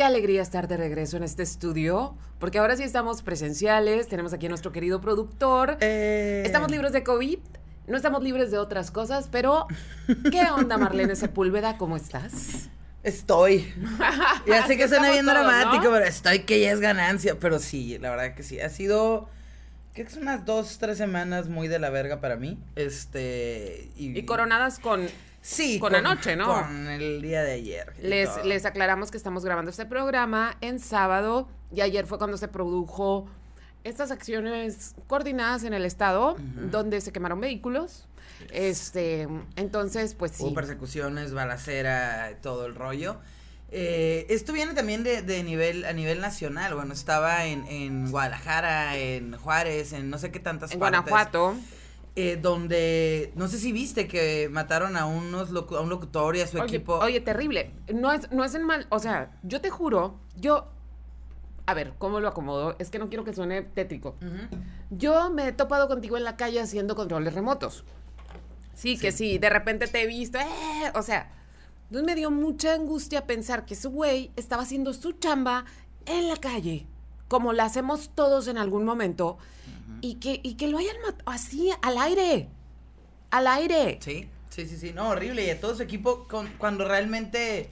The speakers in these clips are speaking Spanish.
qué alegría estar de regreso en este estudio, porque ahora sí estamos presenciales, tenemos aquí a nuestro querido productor, Eh, estamos libres de COVID, no estamos libres de otras cosas, pero ¿qué onda Marlene Sepúlveda? ¿Cómo estás? Estoy. Ya sé que suena bien todos, dramático, ¿no? pero estoy que ya es ganancia. Pero sí, la verdad que sí. Ha sido. Creo que son unas dos, tres semanas muy de la verga para mí. Este. Y, Y coronadas con... Sí, con anoche, ¿no? Con el día de ayer. Les, todo. les aclaramos que estamos grabando este programa en sábado y ayer fue cuando se produjo estas acciones coordinadas en el estado, donde se quemaron vehículos. Este, entonces, pues sí. Hubo persecuciones, balacera, todo el rollo. Eh, esto viene también de, de nivel, a nivel nacional. Bueno, estaba en, en Guadalajara, en Juárez, en no sé qué tantas En partes. Guanajuato. Eh, donde no sé si viste que mataron a unos locu- a un locutor y a su Oye, equipo. oye, terrible. No es, no es en mal, o sea, yo te juro, yo, a ver, ¿cómo lo acomodo? Es que no quiero que suene tétrico. Ujú. Yo me he topado contigo en la calle haciendo controles remotos. Sí, que sí, de repente te he visto, ¡eh! o sea, entonces me dio mucha angustia pensar que ese güey estaba haciendo su chamba en la calle, como la hacemos todos en algún momento, y, que, y que lo hayan matado así, al aire, al aire. Sí, sí, sí, sí. No, horrible. Y a todo su equipo con- cuando realmente.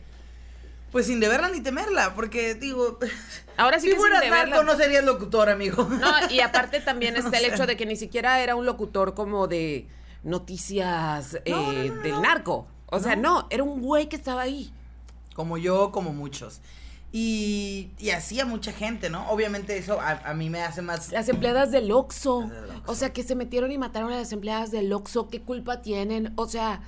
Pues sin deberla ni temerla. Porque digo. Ahora sí si que sin fueras deberla- narco no serías locutor, amigo. No, y aparte también está el hecho de que ni siquiera era un locutor como de noticias eh, No, del narco. O sea, no, era un güey que estaba ahí. Como yo, como muchos. Y, y así a mucha gente, ¿no? Obviamente eso a, a mí me hace más. Las empleadas del Oxxo. Las del Oxxo. O sea, que se metieron y mataron a las empleadas del Oxxo. ¿Qué culpa tienen? O sea,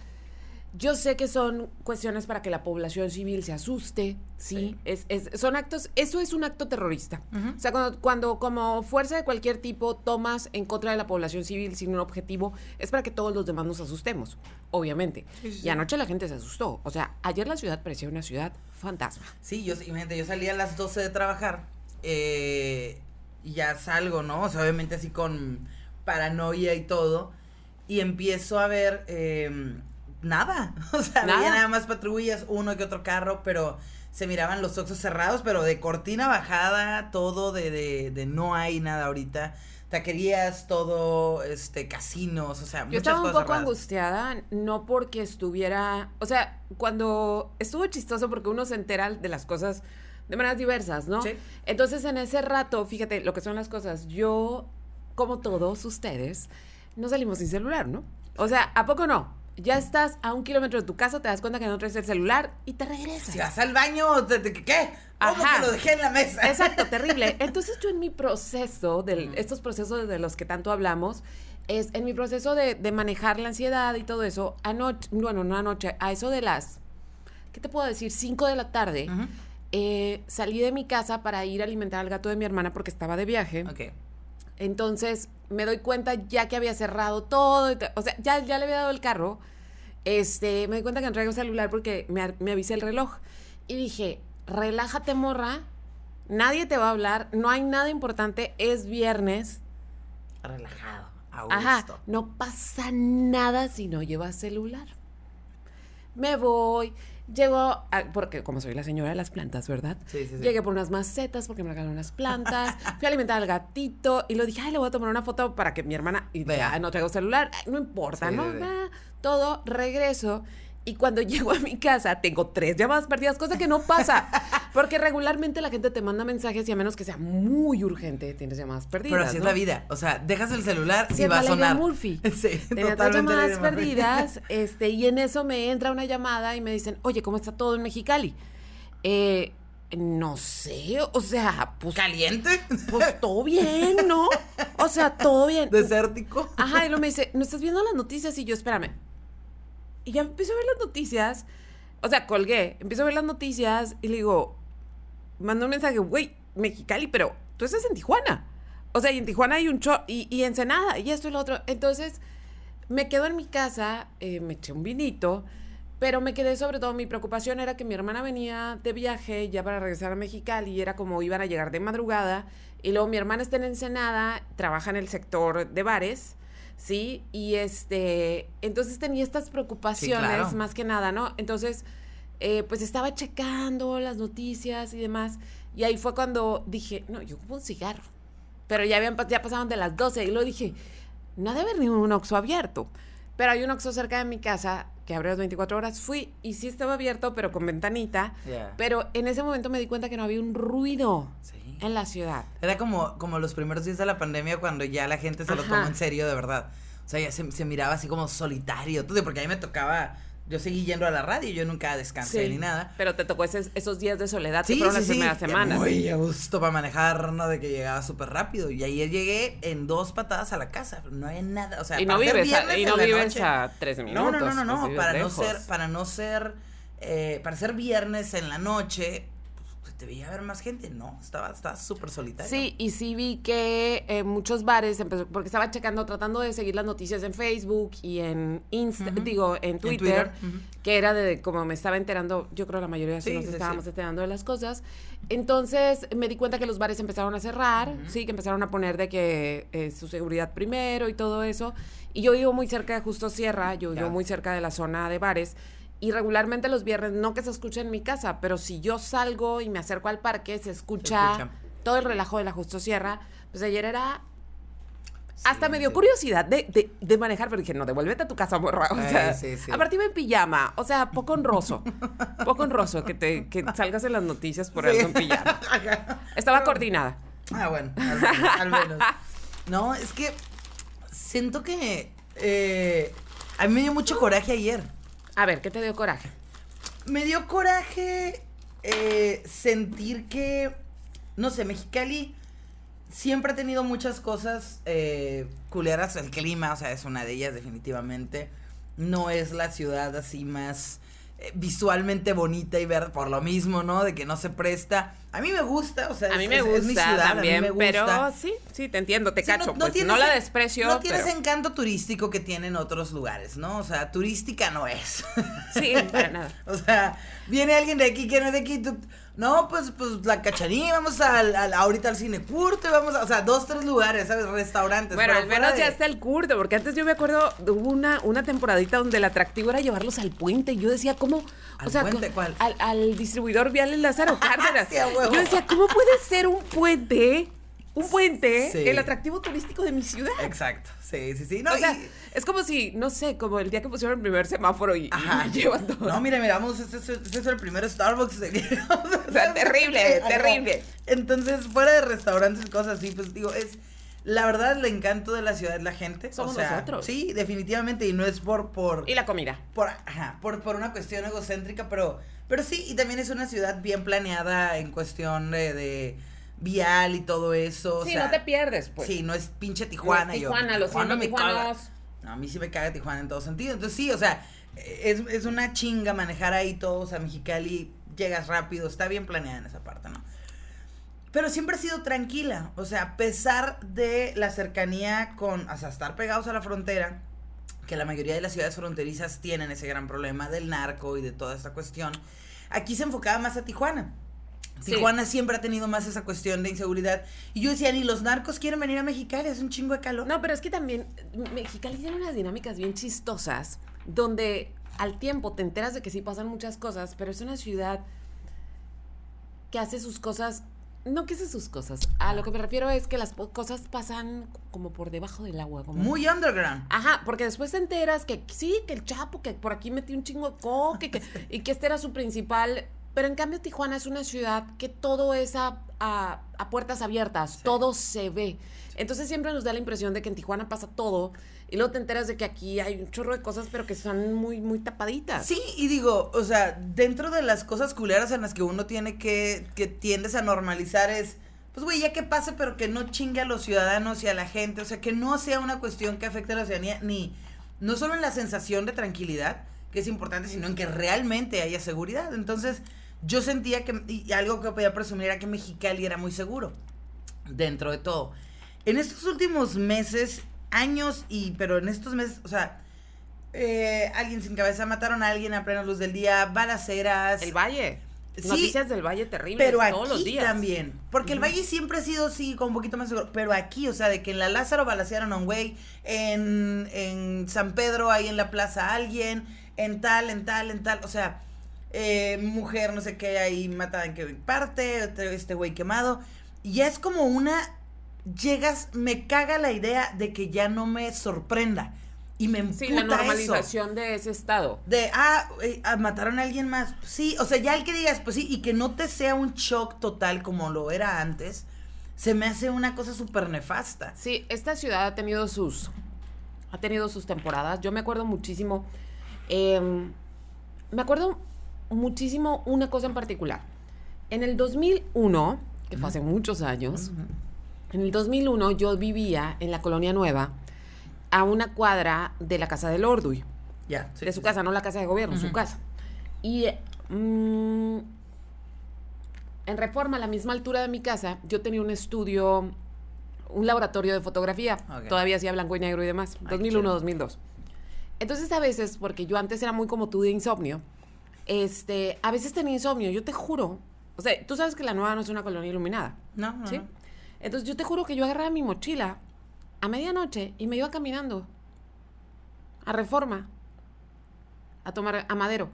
yo sé que son cuestiones para que la población civil se asuste, ¿sí? Sí. Es, es- son actos, eso es un acto terrorista. O sea, cuando, cuando como fuerza de cualquier tipo tomas en contra de la población civil sin un objetivo, es para que todos los demás nos asustemos, obviamente. Sí, sí, Y anoche la gente se asustó. O sea, ayer la ciudad parecía una ciudad fantasma. Sí, yo, imagínate, yo salí a las 12 de trabajar. eh, y ya salgo, ¿no? O sea, obviamente así con paranoia y todo. Y empiezo a ver eh, nada. O sea, Nada. veía nada más patrullas, uno que otro carro, pero se miraban los ojos cerrados, pero de cortina bajada, todo de, de, de no hay nada ahorita. Taquerías, todo, este, casinos, o sea, Yo muchas estaba un poco cerradas. angustiada, no porque estuviera, o sea, cuando estuvo chistoso porque uno se entera de las cosas de maneras diversas, ¿no? Sí. Entonces en ese rato, fíjate lo que son las cosas, yo, como todos ustedes, no salimos sin celular, ¿no? O sea, ¿a poco no? Ya estás a un kilómetro de tu casa, te das cuenta que no traes el celular y te regresas. Si vas al baño, ¿te- te- ¿qué? ¿Cómo Ajá. que lo dejé en la mesa? Exacto, terrible. Entonces yo en mi proceso, de estos procesos de los que tanto hablamos, es en mi proceso de, de manejar la ansiedad y todo eso, anoche, bueno, no anoche, a eso de las, ¿qué te puedo decir? 5 de la tarde, eh, salí de mi casa para ir a alimentar al gato de mi hermana porque estaba de viaje. Ok. Entonces me doy cuenta ya que había cerrado todo, o sea, ya, ya le había dado el carro. Este, me doy cuenta que no traigo celular porque me, me avisé el reloj. Y dije, relájate, morra. Nadie te va a hablar. No hay nada importante. Es viernes. Relajado. A Ajá. No pasa nada si no llevas celular. Me voy. Llego, a- porque como soy la señora de las plantas, ¿verdad? Sí, sí, sí. Llegué por unas macetas porque me regalaron unas plantas. Fui a alimentar al gatito y lo dije, ay, le voy a tomar una foto para que mi hermana. Y Vea. ya no traigo celular. Ay, no importa, Sí, ¿no? todo, regreso. Y cuando llego a mi casa, tengo tres llamadas perdidas, cosa que no pasa. Porque regularmente la gente te manda mensajes y a menos que sea muy urgente, tienes llamadas perdidas. Pero así es la vida. O sea, dejas el celular Sí, y va a sonar. Murphy. Sí, Tenía tres llamadas perdidas, este, y en eso me entra una llamada y me dicen, oye, ¿cómo está todo en Mexicali? Eh, no sé, o sea, pues, ¿Caliente? pues todo bien, ¿no? O sea, todo bien. ¿Desértico? Ajá, y luego me dice, ¿no estás viendo las noticias? Y yo, espérame. Y ya empiezo a ver las noticias. O sea, colgué, empiezo a ver las noticias y le digo, mando un mensaje, güey, Mexicali, pero tú estás en Tijuana. O sea, y en Tijuana hay un show, y, y Ensenada, y esto y lo otro. Entonces, me quedo en mi casa, eh, me eché un vinito, pero me quedé sobre todo, mi preocupación era que mi hermana venía de viaje ya para regresar a Mexicali, y era como iban a llegar de madrugada, y luego mi hermana está en Ensenada, trabaja en el sector de bares, ¿sí? Y este, entonces tenía estas preocupaciones claro. más que nada, ¿no? Entonces, eh, pues estaba checando las noticias y demás. Y ahí fue cuando dije, no, yo como un cigarro. Pero ya, habían, ya pasaban de las 12 y luego dije, no debe haber ningún Oxxo abierto. Pero hay un Oxxo cerca de mi casa que abre las 24 horas. Fui y sí estaba abierto, pero con ventanita. Yeah. Pero en ese momento me di cuenta que no había un ruido Sí. En la ciudad. Era como, como los primeros días de la pandemia cuando ya la gente se lo tomó en serio de verdad. O sea, ya se, se miraba así como solitario. Todo, porque a mí me tocaba, yo seguí yendo a la radio, yo nunca descansé ni nada. Pero te tocó ese- esos días de soledad que Sí, fueron sí, las sí. primeras semanas. Muy a gusto para manejar, ¿no? De que llegaba súper rápido. Y ayer llegué en dos patadas a la casa. No había nada. O sea, y no vives, a, viernes y no vives noche- a tres No, minutos. no, no, no, no. pues para no ser, para no ser, eh, para ser viernes en la noche, te veía ver más gente. No, estaba, estaba súper solitario. Sí, y sí vi que eh, muchos bares empezó, porque estaba checando, tratando de seguir las noticias en Facebook y en Insta, Ujú. digo, en Twitter, Twitter, ujú. que era de como me estaba enterando, yo creo la mayoría sí, Sí, nos sí, estábamos sí. enterando de las cosas. Entonces me di cuenta que los bares empezaron a cerrar, sí, que empezaron a poner de que eh, su seguridad primero y todo eso. Y yo vivo muy cerca de Justo Sierra, yo vivo muy cerca de la zona de bares. Y regularmente los viernes, no que se escuche en mi casa, pero si yo salgo y me acerco al parque, se escucha, escucha. todo el relajo de la Justo Sierra. Pues ayer era... Sí, Hasta me dio curiosidad de, de- de manejar, pero dije, no, devuélvete a tu casa, morra. O sea, sí, sí. aparte iba en pijama, o sea, poco honroso. poco honroso que, te, que salgas en las noticias por algo en pijama. Estaba coordinada. Ah, bueno, al menos. al menos. No, es que siento que eh, a mí me dio mucho coraje ayer. A ver, ¿qué te dio coraje? Me dio coraje eh, sentir que, no sé, Mexicali siempre ha tenido muchas cosas eh, culeras. El clima, o sea, es una de ellas definitivamente. No es la ciudad así más visualmente bonita y verde por lo mismo, ¿no? De que no se presta. A mí me gusta, o sea, A mí me es- gusta es mi ciudad, también, a mí me gusta. pero sí, sí, te entiendo, te Sí, cacho. pues, no, tienes la en- desprecio, No tienes pero- encanto turístico que tienen otros lugares, ¿no? O sea, turística no es. Sí, para nada. o sea, viene alguien de aquí, ¿quién es de aquí? Tú- no, pues, pues la cachanilla, vamos al, al- ahorita al cine curto, vamos a, o sea, dos, tres lugares, ¿sabes? Restaurantes. Bueno, pero al menos ya está el curto, porque antes yo me acuerdo, hubo una, una temporadita donde el atractivo era llevarlos al puente, y yo decía, ¿cómo? ¿Al puente cuál? Al, al distribuidor vial en Lázaro Cárdenas. Sí, yo decía, ¿cómo puede ser un puente, un puente, Sí. el atractivo turístico de mi ciudad? Exacto, sí, sí, sí. No, o sea, y- es como si, no sé, como el día que pusieron el primer semáforo y, y Ajá. me llevan todo. No, mira, mira, vamos, este, es- este es el primer Starbucks. de- O sea, terrible, terrible. Entonces, fuera de restaurantes y cosas así, pues digo, es. La verdad, el encanto de la ciudad es la gente. Somos o sea, nosotros. Sí, definitivamente. Y no es por. por Y la comida. por, ajá, por, por una cuestión egocéntrica, pero, pero sí, y también es una ciudad bien planeada en cuestión de, de vial y todo eso. o sí, sea, no te pierdes, pues. Sí, no es pinche Tijuana. No es yo, Tijuana, lo siento, me caga. tijuanos. No, a mí sí me caga Tijuana en todo sentido. Entonces sí, o sea, es, es una chinga manejar ahí todo, o sea, Mexicali, llegas rápido, está bien planeada en esa parte, ¿no? Pero siempre ha sido tranquila, o sea, a pesar de la cercanía con, o sea, estar pegados a la frontera, que la mayoría de las ciudades fronterizas tienen ese gran problema del narco y de toda esta cuestión, aquí se enfocaba más a Tijuana. Sí. Tijuana siempre ha tenido más esa cuestión de inseguridad. Y yo decía, ni los narcos quieren venir a Mexicali, es un chingo de calor. No, pero es que también Mexicali tiene unas dinámicas bien chistosas donde al tiempo te enteras de que sí pasan muchas cosas, pero es una ciudad que hace sus cosas, no que hace sus cosas, a lo que me refiero es que las cosas pasan como por debajo del agua. Como... Muy underground. Ajá, porque después te enteras que sí, que el Chapo, que por aquí metió un chingo de coque, que, y que este era su principal. Pero en cambio Tijuana es una ciudad que todo es a, a- a puertas abiertas, todo se ve. Entonces siempre nos da la impresión de que en Tijuana pasa todo y luego te enteras de que aquí hay un chorro de cosas pero que son muy, muy tapaditas. Sí, y digo, o sea, dentro de las cosas culeras en las que uno tiene que, que tiendes a normalizar es, pues güey, ya que pase, pero que no chingue a los ciudadanos y a la gente, o sea, que no sea una cuestión que afecte a la ciudadanía, ni, no solo en la sensación de tranquilidad, que es importante, sino en que realmente haya seguridad. Entonces, yo sentía que, y algo que podía presumir era que Mexicali era muy seguro, dentro de todo. En estos últimos meses, años, y, pero en estos meses, o sea, eh, alguien sin cabeza, mataron a alguien a plena luz del día, balaceras. El Valle. Sí, Noticias del Valle terribles pero aquí todos los días. también. Porque el. Valle siempre ha sido, sí, con un poquito más seguro. Pero aquí, o sea, de que en la Lázaro balacearon a un güey, en, en San Pedro, ahí en la plaza alguien, en tal, en tal, en tal. O sea, eh, mujer, no sé qué, ahí matada en qué parte, este- güey quemado. Y ya es como una, llegas, me caga la idea de que ya no me sorprenda. Y me emputa Sí, la eso. normalización de ese estado. De, ah, eh, ah, mataron a alguien más. Sí, o sea, ya el que digas, pues sí, y que no te sea un shock total como lo era antes, se me hace una cosa súper nefasta. Sí, esta ciudad ha tenido sus, ha tenido sus temporadas. Yo me acuerdo muchísimo, em, me acuerdo muchísimo una cosa en particular. En el 2001, que fue hace muchos años, en el 2001 yo vivía en la Colonia Nueva, a una cuadra de la casa del Orduy. Ya, sí, de su sí, casa, no la casa de gobierno, su Ujú. casa. Y mm, en Reforma, a la misma altura de mi casa, yo tenía un estudio, un laboratorio de fotografía. Ok. Todavía hacía blanco y negro y demás. Ay, qué 2001, chido. 2002. Entonces, a veces, porque yo antes era muy como tú de insomnio, este, a veces tenía insomnio, yo te juro. O sea, tú sabes que la nueva no es una colonia iluminada. No, no, ¿Sí? no. Entonces yo te juro que yo agarraba mi mochila a medianoche y me iba caminando a Reforma, a tomar a Madero,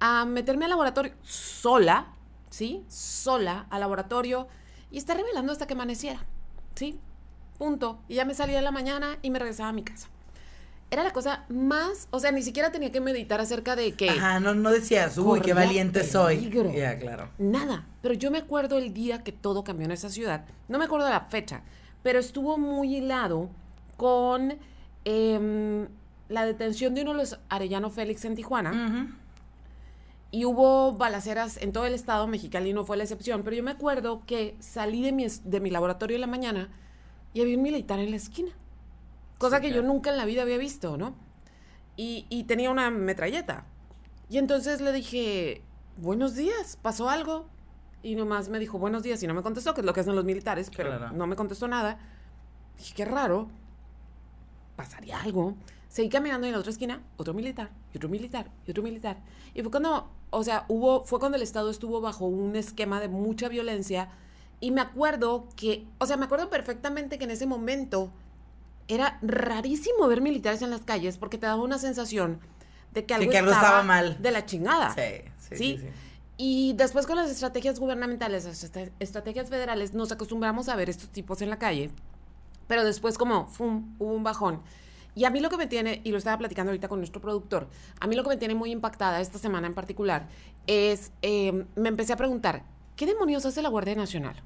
a meterme al laboratorio sola, ¿sí? Sola al laboratorio y estar revelando hasta que amaneciera, ¿sí? Punto. Y ya me salía en la mañana y me regresaba a mi casa. Era la cosa más, o sea, ni siquiera tenía que meditar acerca de que... Ajá, no, no decías, uy, qué valiente soy. Ya, claro. Nada. Pero yo me acuerdo el día que todo cambió en esa ciudad. No me acuerdo la fecha, pero estuvo muy hilado con em, la detención de uno de los Arellano Félix en Tijuana. Ujú. Y hubo balaceras en todo el estado, Mexicali no fue la excepción. Pero yo me acuerdo que salí de mi, de mi laboratorio en la mañana y había un militar en la esquina. Cosa Sí, que claro. yo nunca en la vida había visto, ¿no? Y, y tenía una metralleta. Y entonces le dije, buenos días, ¿pasó algo? Y nomás me dijo, buenos días, y no me contestó, que es lo que hacen los militares, pero Claro. no me contestó nada. Dije, qué raro, pasaría algo. Seguí caminando y en la otra esquina, otro militar, y otro militar, y otro militar. Y fue cuando, o sea, hubo, fue cuando el Estado estuvo bajo un esquema de mucha violencia. Y me acuerdo que, o sea, me acuerdo perfectamente que en ese momento era rarísimo ver militares en las calles porque te daba una sensación de que algo, que algo estaba mal. de la chingada. Sí, sí, sí, ¿Sí? Y después con las estrategias gubernamentales, las estra- estrategias federales, nos acostumbramos a ver estos tipos en la calle. Pero después como, ¡fum!, hubo un bajón. Y a mí lo que me tiene, y lo estaba platicando ahorita con nuestro productor, a mí lo que me tiene muy impactada esta semana en particular es, eh, me empecé a preguntar, ¿qué demonios hace la Guardia Nacional?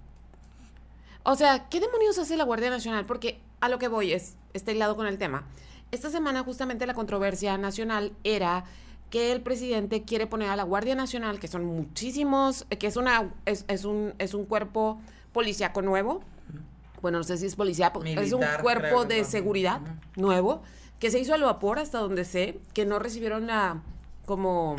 O sea, ¿qué demonios hace la Guardia Nacional? Porque a lo que voy es, está hilado con el tema. Esta semana justamente la controversia nacional era que el presidente quiere poner a la Guardia Nacional, que son muchísimos, eh, que es, una, es, es un, es un cuerpo policíaco nuevo. Bueno, no sé si es policía, es un Militar, cuerpo creo de seguridad nuevo, que se hizo al vapor hasta donde sé, que no recibieron la, como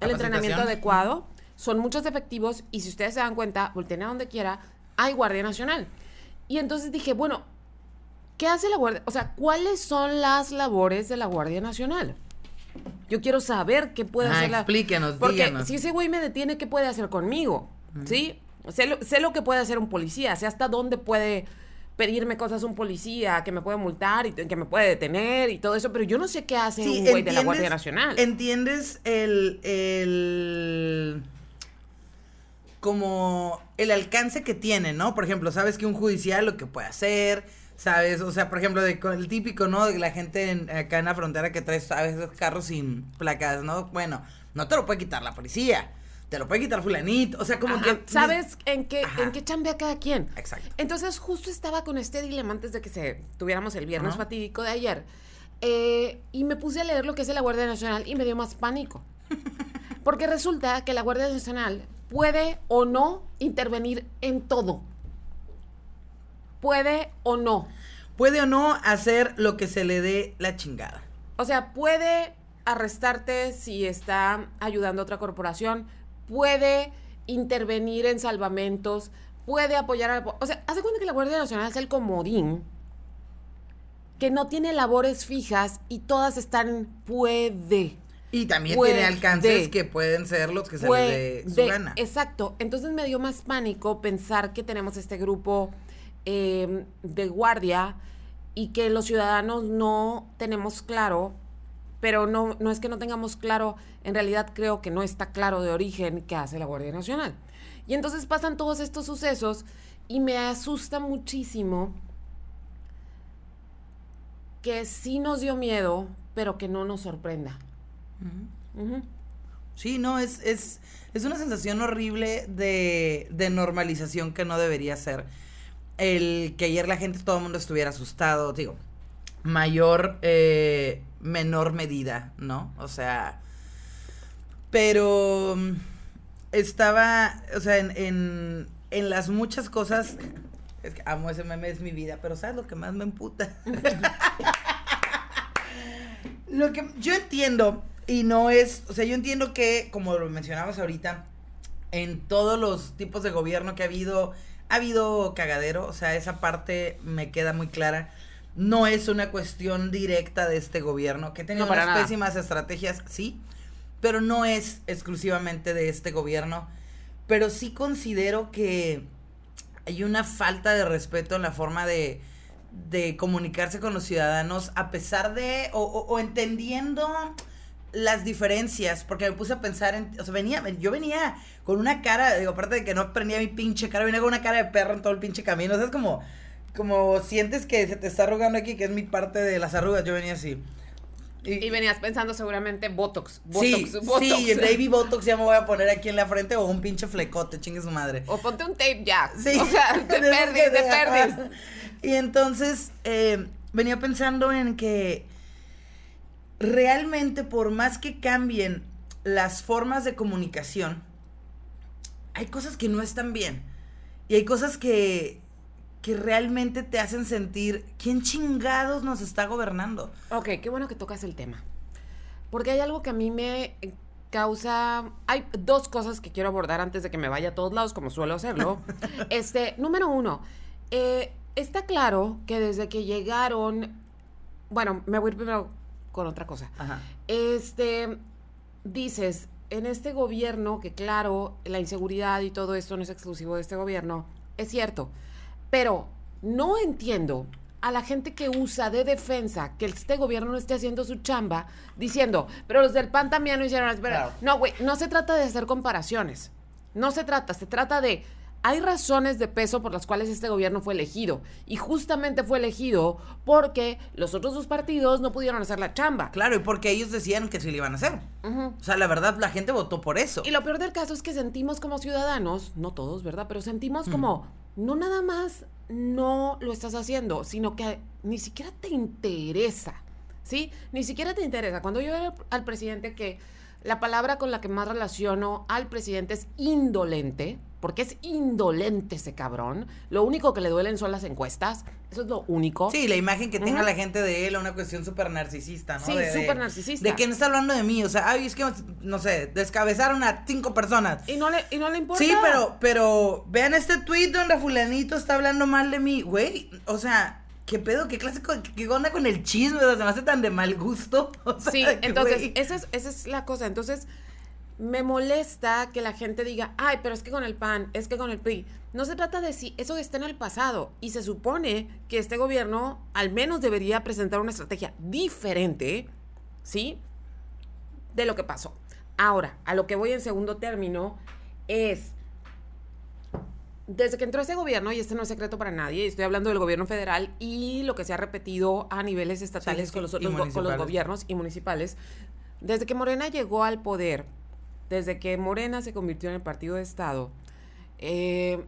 el entrenamiento adecuado. Son muchos efectivos y si ustedes se dan cuenta, volteen a donde quiera, hay Guardia Nacional. Y entonces dije, bueno, ¿qué hace la Guardia? O sea, ¿cuáles son las labores de la Guardia Nacional? Yo quiero saber qué puede Ah, hacer la... explíquenos, Porque díganos. si ese güey me detiene, ¿qué puede hacer conmigo? ¿Sí? Sé lo, sé lo que puede hacer un policía, sé hasta dónde puede pedirme cosas un policía, que me puede multar y que me puede detener y todo eso, pero yo no sé qué hace un güey de la Guardia Nacional. ¿Entiendes el, el como el alcance que tiene, ¿no? Por ejemplo, sabes que un judicial lo que puede hacer, sabes, o sea, por ejemplo, de, el típico, ¿no? De la gente en- acá en la frontera que trae a veces carros sin placas, ¿no? Bueno, no te lo puede quitar la policía, te lo puede quitar fulanito, o sea, como Ajá, que... ¿Sabes en qué, Ajá. en qué chambea cada quien? Exacto. Entonces, justo estaba con este dilema antes de que se tuviéramos el viernes Ajá. fatídico de ayer. eh, y me puse a leer lo que hace la Guardia Nacional y me dio más pánico. Porque resulta que la Guardia Nacional puede o no intervenir en todo. Puede o no. Puede o no hacer lo que se le dé la chingada. O sea, puede arrestarte si está ayudando a otra corporación, puede intervenir en salvamentos, puede apoyar a... O sea, hace cuenta que la Guardia Nacional es el comodín que no tiene labores fijas y todas están puede. Y también Puede. tiene alcances que pueden ser los que se le dé su gana. Exacto. Entonces me dio más pánico pensar que tenemos este grupo eh, de guardia y que los ciudadanos no tenemos claro pero no, no es que no tengamos claro, en realidad creo que no está claro de origen qué hace la Guardia Nacional. Y entonces pasan todos estos sucesos y me asusta muchísimo que sí nos dio miedo, pero que no nos sorprenda. Sí, no, es, es, es una sensación horrible de, de normalización que no debería ser. El que ayer la gente, todo el mundo estuviera asustado, digo, mayor, eh, menor medida, ¿no? O sea, pero mm, estaba, o sea, en, en, en las muchas cosas, es que amo ese meme, es mi vida, pero ¿sabes lo que más me emputa? lo que yo entiendo, y no es, o sea, yo entiendo que, como lo mencionabas ahorita, en todos los tipos de gobierno que ha habido, ha habido cagadero, o sea, esa parte me queda muy clara. No es una cuestión directa de este gobierno, que tenido No, para unas nada. pésimas estrategias, sí, pero no es exclusivamente de este gobierno. Pero sí considero que hay una falta de respeto en la forma de, de comunicarse con los ciudadanos, a pesar de, o, o- o entendiendo las diferencias, porque me puse a pensar en, o sea, venía, yo venía con una cara, digo, aparte de que no prendía mi pinche cara, venía con una cara de perro en todo el pinche camino, o sea, es como, como sientes que se te está arrugando aquí, que es mi parte de las arrugas, yo venía así. Y venías pensando seguramente Botox, sí, Botox, Botox. sí, el baby botox ya me voy a poner aquí en la frente o un pinche flecote, chingue su madre. O ponte un tape ya. Sí. O sea, te que te ajá. Y entonces eh, venía pensando en que realmente por más que cambien las formas de comunicación, hay cosas que no están bien. Y hay cosas que, que realmente te hacen sentir, ¿quién chingados nos está gobernando? Ok, qué bueno que tocas el tema. Porque hay algo que a mí me causa. Hay dos cosas que quiero abordar antes de que me vaya a todos lados, como suelo hacerlo. este, número uno, eh, está claro que desde que llegaron. Bueno, me voy a ir primero con otra cosa. Ajá. Este, dices, en este gobierno, que claro, la inseguridad y todo esto no es exclusivo de este gobierno, es cierto, pero no entiendo a la gente que usa de defensa que este gobierno no esté haciendo su chamba, diciendo, pero los del PAN también lo hicieron. Pero, Claro. No, güey, no se trata de hacer comparaciones. No se trata, se trata de... Hay razones de peso por las cuales este gobierno fue elegido. Y justamente fue elegido porque los otros dos partidos no pudieron hacer la chamba. Claro, y porque ellos decían que sí lo iban a hacer. O sea, la verdad, la gente votó por eso. Y lo peor del caso es que sentimos como ciudadanos, no todos, ¿verdad? Pero sentimos como, no nada más no lo estás haciendo, sino que ni siquiera te interesa, ¿sí? Ni siquiera te interesa. Cuando yo veo al presidente que la palabra con la que más relaciono al presidente es indolente, porque es indolente ese cabrón, lo único que le duelen son las encuestas, eso es lo único. Sí, la imagen que tenga la gente de él, una cuestión súper narcisista, ¿no? Sí, súper narcisista. De que no está hablando de mí, o sea, ay, es que, no sé, descabezaron a cinco personas. Y no le, y no le importa. Sí, pero, pero, vean este tweet donde fulanito está hablando mal de mí, güey, o sea, ¿qué pedo? ¿Qué clase, qué onda con el chisme? O sea, se me hace tan de mal gusto. O sea, Sí, entonces, esa es, esa es la cosa. Entonces, me molesta que la gente diga, ay, pero es que con el PAN, es que con el PRI. No se trata de si eso está en el pasado. Y se supone que este gobierno al menos debería presentar una estrategia diferente, ¿sí? De lo que pasó. Ahora, a lo que voy en segundo término es desde que entró ese gobierno, y este no es secreto para nadie, estoy hablando del gobierno federal y lo que se ha repetido a niveles estatales sí, con, los otros, con los gobiernos y municipales, desde que Morena llegó al poder, desde que Morena se convirtió en el partido de Estado, eh,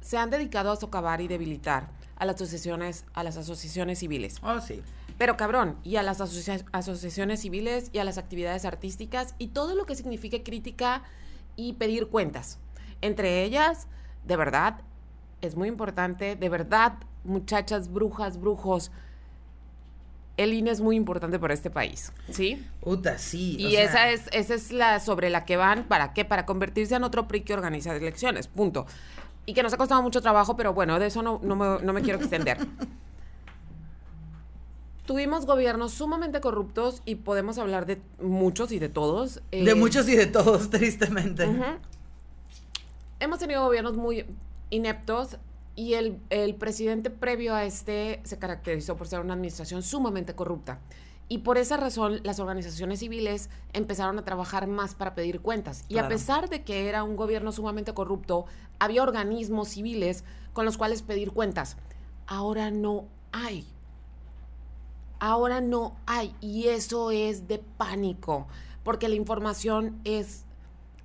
se han dedicado a socavar y debilitar a las asociaciones, a las asociaciones civiles. Oh, sí. Pero cabrón, y a las asocia- asociaciones civiles y a las actividades artísticas y todo lo que signifique crítica y pedir cuentas. Entre ellas, de verdad, es muy importante, de verdad, muchachas, brujas, brujos, el INE es muy importante para este país, ¿sí? Puta, sí. o Y sea, esa es esa es la sobre la que van, ¿para qué? Para convertirse en otro PRI que organiza elecciones, punto. Y que nos ha costado mucho trabajo, pero bueno, de eso no, no, me, no me quiero extender. Tuvimos gobiernos sumamente corruptos y podemos hablar de muchos y de todos. De eh, muchos y de todos, tristemente. Ujú. Hemos tenido gobiernos muy ineptos y el, el presidente previo a este se caracterizó por ser una administración sumamente corrupta. Y por esa razón las organizaciones civiles empezaron a trabajar más para pedir cuentas. Y a Claro. pesar de que era un gobierno sumamente corrupto, había organismos civiles con los cuales pedir cuentas. Ahora no hay. Ahora no hay. Y eso es de pánico. Porque la información es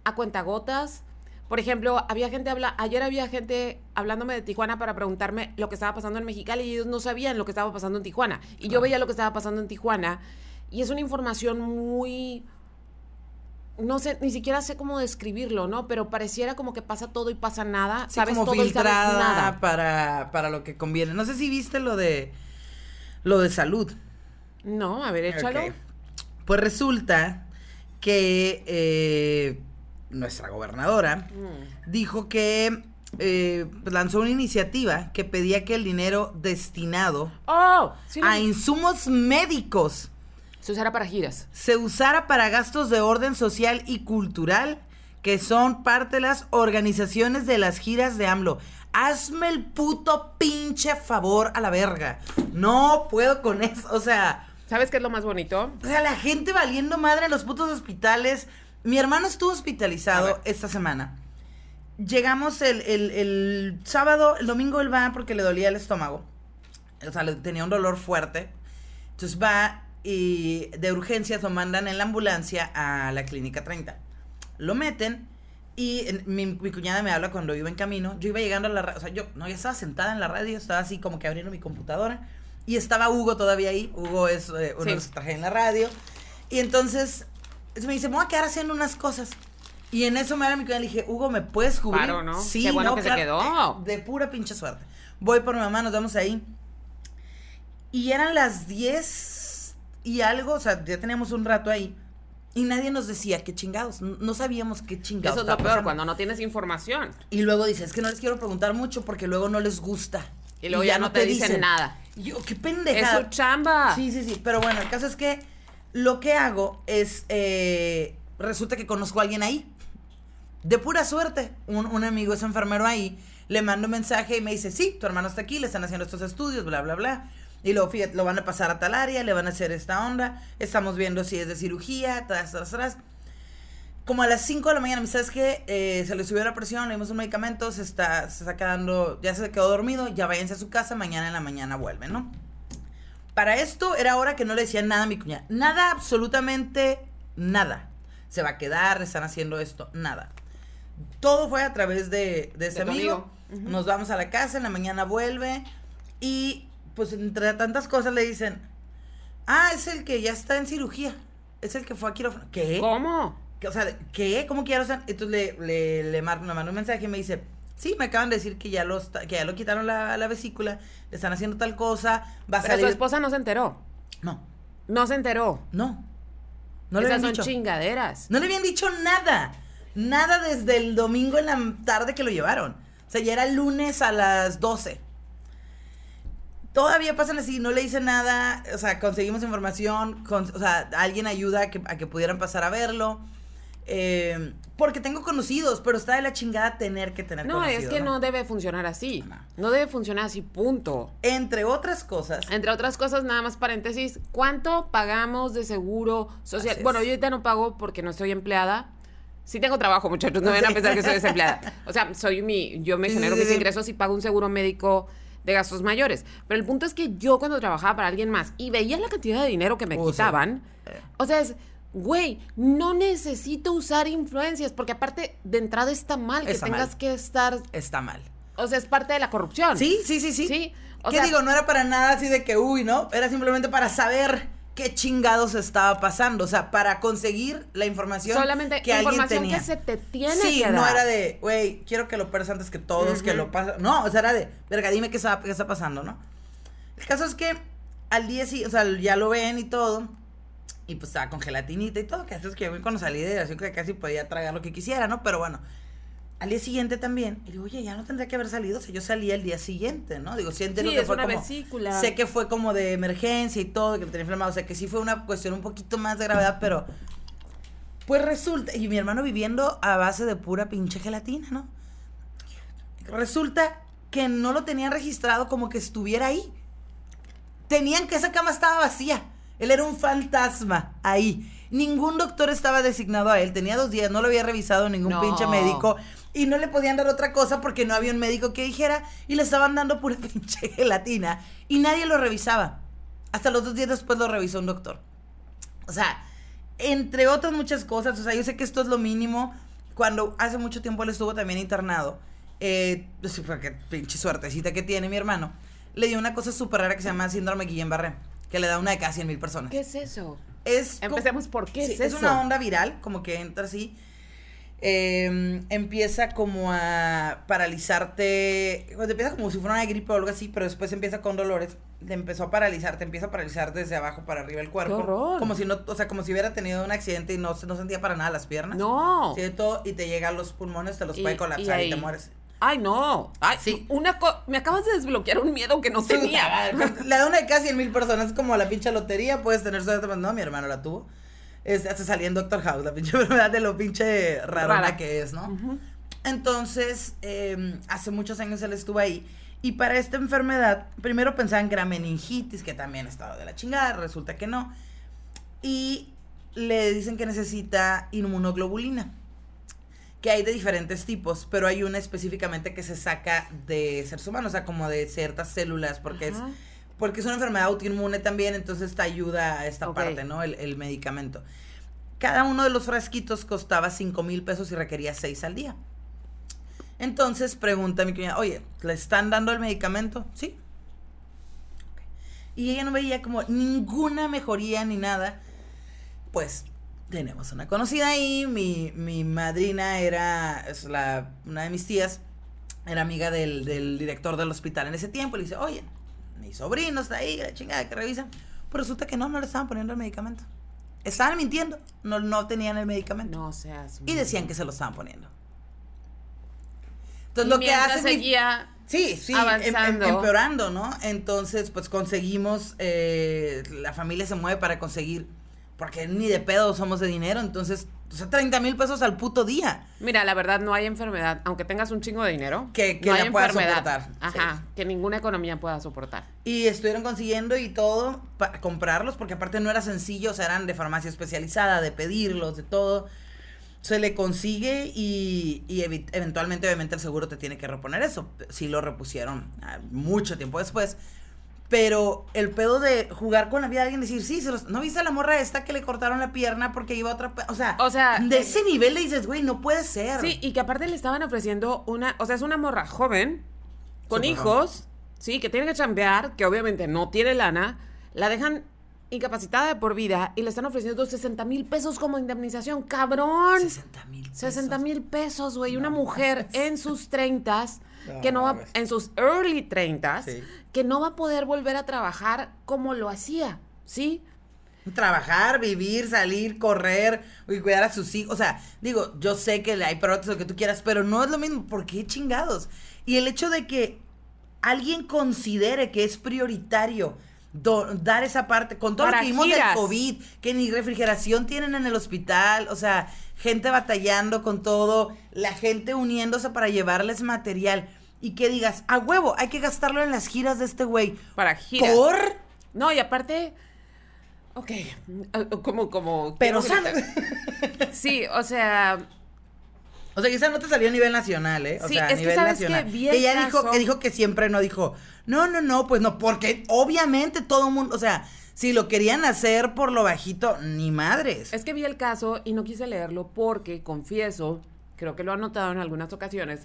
a cuentagotas. Por ejemplo, había gente habla, ayer había gente hablándome de Tijuana para preguntarme lo que estaba pasando en Mexicali y ellos no sabían lo que estaba pasando en Tijuana. Y yo veía lo que estaba pasando en Tijuana y es una información muy no sé, ni siquiera sé cómo describirlo, ¿no? Pero pareciera como que pasa todo y pasa nada. Sí, sabes como todo y sabes filtrada nada. para, para lo que conviene. No sé si viste lo de lo de salud. No, a ver, échalo. Ok. Pues resulta que eh, nuestra gobernadora Mm. dijo que eh, pues, lanzó una iniciativa que pedía que el dinero destinado Oh, sí, a insumos médicos se usara para giras. se usara para gastos de orden social y cultural que son parte de las organizaciones de las giras de AMLO. Hazme el puto pinche favor a la verga. No puedo con eso. O sea, ¿Sabes qué es lo más bonito? o sea, la gente valiendo madre en los putos hospitales. Mi hermano estuvo hospitalizado esta semana. Llegamos el, el- el sábado, el domingo él va porque le dolía el estómago. O sea, le- tenía un dolor fuerte. Entonces va y de urgencias lo mandan en la ambulancia a la clínica 30. Lo meten y mi, mi cuñada me habla cuando iba en camino. Yo iba llegando a la radio, o sea, yo no, ya estaba sentada en la radio, estaba así como que abriendo mi computadora. Y estaba Hugo todavía ahí. Hugo es eh, uno de los que traje en la radio. Y entonces me dice, me voy a quedar haciendo unas cosas. Y en eso me habla mi cuñada y le dije, Hugo, ¿me puedes cubrir? Claro, ¿no? Sí, Qué bueno no, que se quedó. De pura pinche suerte. Voy por mi mamá, nos vemos ahí. Y eran las 10 y algo, o sea, ya teníamos un rato ahí. Y nadie nos decía qué chingados. No sabíamos qué chingados. Eso es lo peor, pasando. cuando no tienes información. Y luego dice, es que no les quiero preguntar mucho porque luego no les gusta. Y luego ya no te dicen nada. Yo, qué Es pendejada. su chamba. Sí, sí, sí. Pero bueno, el caso es que lo que hago es. eh, resulta que conozco a alguien ahí. De pura suerte. Un, un amigo es enfermero ahí. Le mando un mensaje y me dice: Sí, tu hermano está aquí, le están haciendo estos estudios, bla, bla, bla. Y luego, fíjate, lo van a pasar a tal área, le van a hacer esta onda. Estamos viendo si es de cirugía, tras, tras, tras. Como a las 5 de la mañana, ¿sabes qué? Eh, se le subió la presión, le dimos un medicamento, se está, se está quedando, ya se quedó dormido, ya váyanse a su casa, mañana en la mañana vuelven, ¿no? Para esto era hora que no le decían nada a mi cuñada. Nada, absolutamente nada. Se va a quedar, están haciendo esto, nada. Todo fue a través de, de ese amigo. Nos vamos a la casa, en la mañana vuelve y pues entre tantas cosas le dicen, ah, es el que ya está en cirugía. Es el que fue a quirófano. ¿Qué? ¿Cómo? O sea, ¿qué? ¿Cómo que ya lo están? Entonces le, le, le mar- me mandó un mensaje y me dice, sí, me acaban de decir que ya, que ya lo quitaron la, la vesícula, le están haciendo tal cosa, va a Pero salir... su esposa no se enteró. No, No se enteró. no. No le Esas son dicho. chingaderas. No le habían dicho nada. Nada desde el domingo en la tarde que lo llevaron. O sea, ya era el lunes a las 12. Todavía pasan así, no le hice nada. O sea, conseguimos información. con- o sea, alguien ayuda a que, a que pudieran pasar a verlo. Eh, porque tengo conocidos, pero está de la chingada tener que tener No, es conocidos, que no debe funcionar así. No. No debe funcionar así, punto. Entre otras cosas, Entre otras cosas, nada más paréntesis, ¿cuánto pagamos de seguro social? Es. Bueno, yo ahorita no pago porque no estoy empleada. Sí tengo trabajo, muchachos, no vayan a pensar que soy desempleada. O sea, soy mi, yo me Sí, genero sí, mis sí. ingresos y pago un seguro médico de gastos mayores. Pero el punto es que yo cuando trabajaba para alguien más y veía la cantidad de dinero que me Oh, sí. quitaban, Eh. o sea, es, güey, no necesito usar influencias porque aparte de entrada está mal que tengas que estar, está mal. o sea, es parte de la corrupción. Sí, sí, sí, sí. Sí, o ¿Qué sea- digo? No era para nada así de que, uy, ¿no? Era simplemente para saber qué chingados estaba pasando. O sea, para conseguir la información Solamente que alguien tenía. que se te tiene sí, que no dar. era de, güey, quiero que lo operes antes que todos, que lo pasa. No, o sea, era de, verga, dime qué está, qué está pasando, ¿no? El caso es que al día sí, o sea, ya lo ven y todo. Y pues estaba con gelatinita y todo, que así es que yo cuando salí de así que casi podía tragar lo que quisiera, ¿no? Pero bueno, al día siguiente también, y digo, oye, ya no tendría que haber salido, o sea, yo salí el día siguiente, ¿no? Digo, sí entiendo Sí, que es fue una como, vesícula. sé que fue como de emergencia y todo, que me tenía inflamado, o sea, que sí fue una cuestión un poquito más de gravedad, pero pues resulta, y mi hermano viviendo a base de pura pinche gelatina, ¿no? Resulta que no lo tenían registrado como que estuviera ahí. Tenían que esa cama estaba vacía. Él era un fantasma ahí. Ningún doctor estaba designado a él. Tenía dos días, no lo había revisado ningún No. pinche médico. Y no le podían dar otra cosa porque no había un médico que dijera. Y le estaban dando pura pinche gelatina. Y nadie lo revisaba. Hasta los dos días después lo revisó un doctor. O sea, entre otras muchas cosas, o sea, yo sé que esto es lo mínimo. Cuando hace mucho tiempo él estuvo también internado, eh, pues, porque pinche suertecita que tiene mi hermano, le dio una cosa súper rara que se llama síndrome Guillain-Barré, que le da una de cada 100 mil personas. ¿Qué es eso? Es Empecemos por qué Sí, es es eso. una onda viral, como que entra así. eh, empieza como a paralizarte, pues, empieza como si fuera una gripe o algo así, pero después empieza con dolores, te empezó a paralizar, te empieza a paralizar desde abajo para arriba el cuerpo, horror! como si no, o sea, como si hubiera tenido un accidente y no, se- no sentía para nada las piernas, No. Sí, todo, y te llega a los pulmones, te los puede colapsar y, te mueres. Ay, no. Ay, Sí. Una co- me acabas de desbloquear un miedo que no tenía. Le da una de casi 100 mil personas, es como la pinche lotería, puedes tener suerte, no, mi hermano la tuvo. Es, hasta salía en Doctor House, la pinche enfermedad de lo pinche rarona Rara. que es, ¿no? Entonces, eh, hace muchos años él estuvo ahí. Y para esta enfermedad, primero pensaban que era meningitis, que también estaba de la chingada, resulta que no. Y le dicen que necesita inmunoglobulina, que hay de diferentes tipos, pero hay una específicamente que se saca de seres humanos, o sea, como de ciertas células, porque es porque es una enfermedad autoinmune también, entonces te ayuda a esta parte, ¿no? El, el medicamento. Cada uno de los frasquitos costaba 5 mil pesos y requería 6 al día. Entonces pregunta a mi cuñada, oye, ¿le están dando el medicamento? Sí. Y ella no veía como ninguna mejoría ni nada. Pues tenemos una conocida ahí, mi, mi madrina era, es la, una de mis tías, era amiga del, del director del hospital en ese tiempo, le dice, oye, mi sobrino está ahí, la chingada que revisan. Pero resulta que no, no le estaban poniendo el medicamento. Estaban mintiendo, no, no tenían el medicamento. No seas. Y decían que se lo estaban poniendo. Entonces Y lo que hace mi- seguía Sí, sí, em- avanzando. em- empeorando, ¿no? Entonces, pues conseguimos, eh, la familia se mueve para conseguir, porque ni de pedo somos de dinero, entonces, o sea, 30 mil pesos al puto día. Mira, la verdad, no hay enfermedad, aunque tengas un chingo de dinero. Que- que no la enfermedad. soportar, Ajá, que ninguna economía pueda soportar. Y estuvieron consiguiendo y todo para comprarlos, porque aparte no era sencillo, o sea, eran de farmacia especializada, de pedirlos, de todo. Se le consigue y, y eventualmente, obviamente, el seguro te tiene que reponer eso. Sí lo repusieron ah, mucho tiempo después. Pero el pedo de jugar con la vida de alguien, decir, sí, se los- ¿no viste a la morra esta que le cortaron la pierna porque iba a otra... pe-?" O sea, O sea, de eh, ese nivel le dices, güey, no puede ser. Sí, y que aparte le estaban ofreciendo una, o sea, es una morra joven, con hijos, sí, que tiene que chambear, que obviamente no tiene lana, la dejan incapacitada de por vida y le están ofreciendo 60 mil pesos como indemnización, cabrón. 60 mil. 60 mil pesos, güey. Una mujer en sus 30 No que no va, mames. en sus early 30 Sí. Que no va a poder volver a trabajar como lo hacía, ¿sí? Trabajar, vivir, salir, correr y cuidar a sus hijos. O sea, digo, yo sé que hay prótesis, lo que tú quieras, pero no es lo mismo. ¿Por qué chingados? Y el hecho de que alguien considere que es prioritario do- dar esa parte, con todo Para lo que vimos giras. del COVID, que ni refrigeración tienen en el hospital, o sea, gente batallando con todo, la gente uniéndose para llevarles material. Y que digas, a huevo, hay que gastarlo en las giras de este güey. Para giras. ¿Por? No, y aparte, ok, como, como... Pero gritar. Sí, o sea, O sea, quizá no te salió a nivel nacional, ¿eh? O Sí, sea, a es que nivel sabes que nacional. vi el ella dijo, que dijo que siempre no dijo, no, no, no, pues no, porque obviamente todo el mundo, o sea, si lo querían hacer por lo bajito, ni madres. es que vi el caso y no quise leerlo porque, confieso, creo que lo he notado en algunas ocasiones,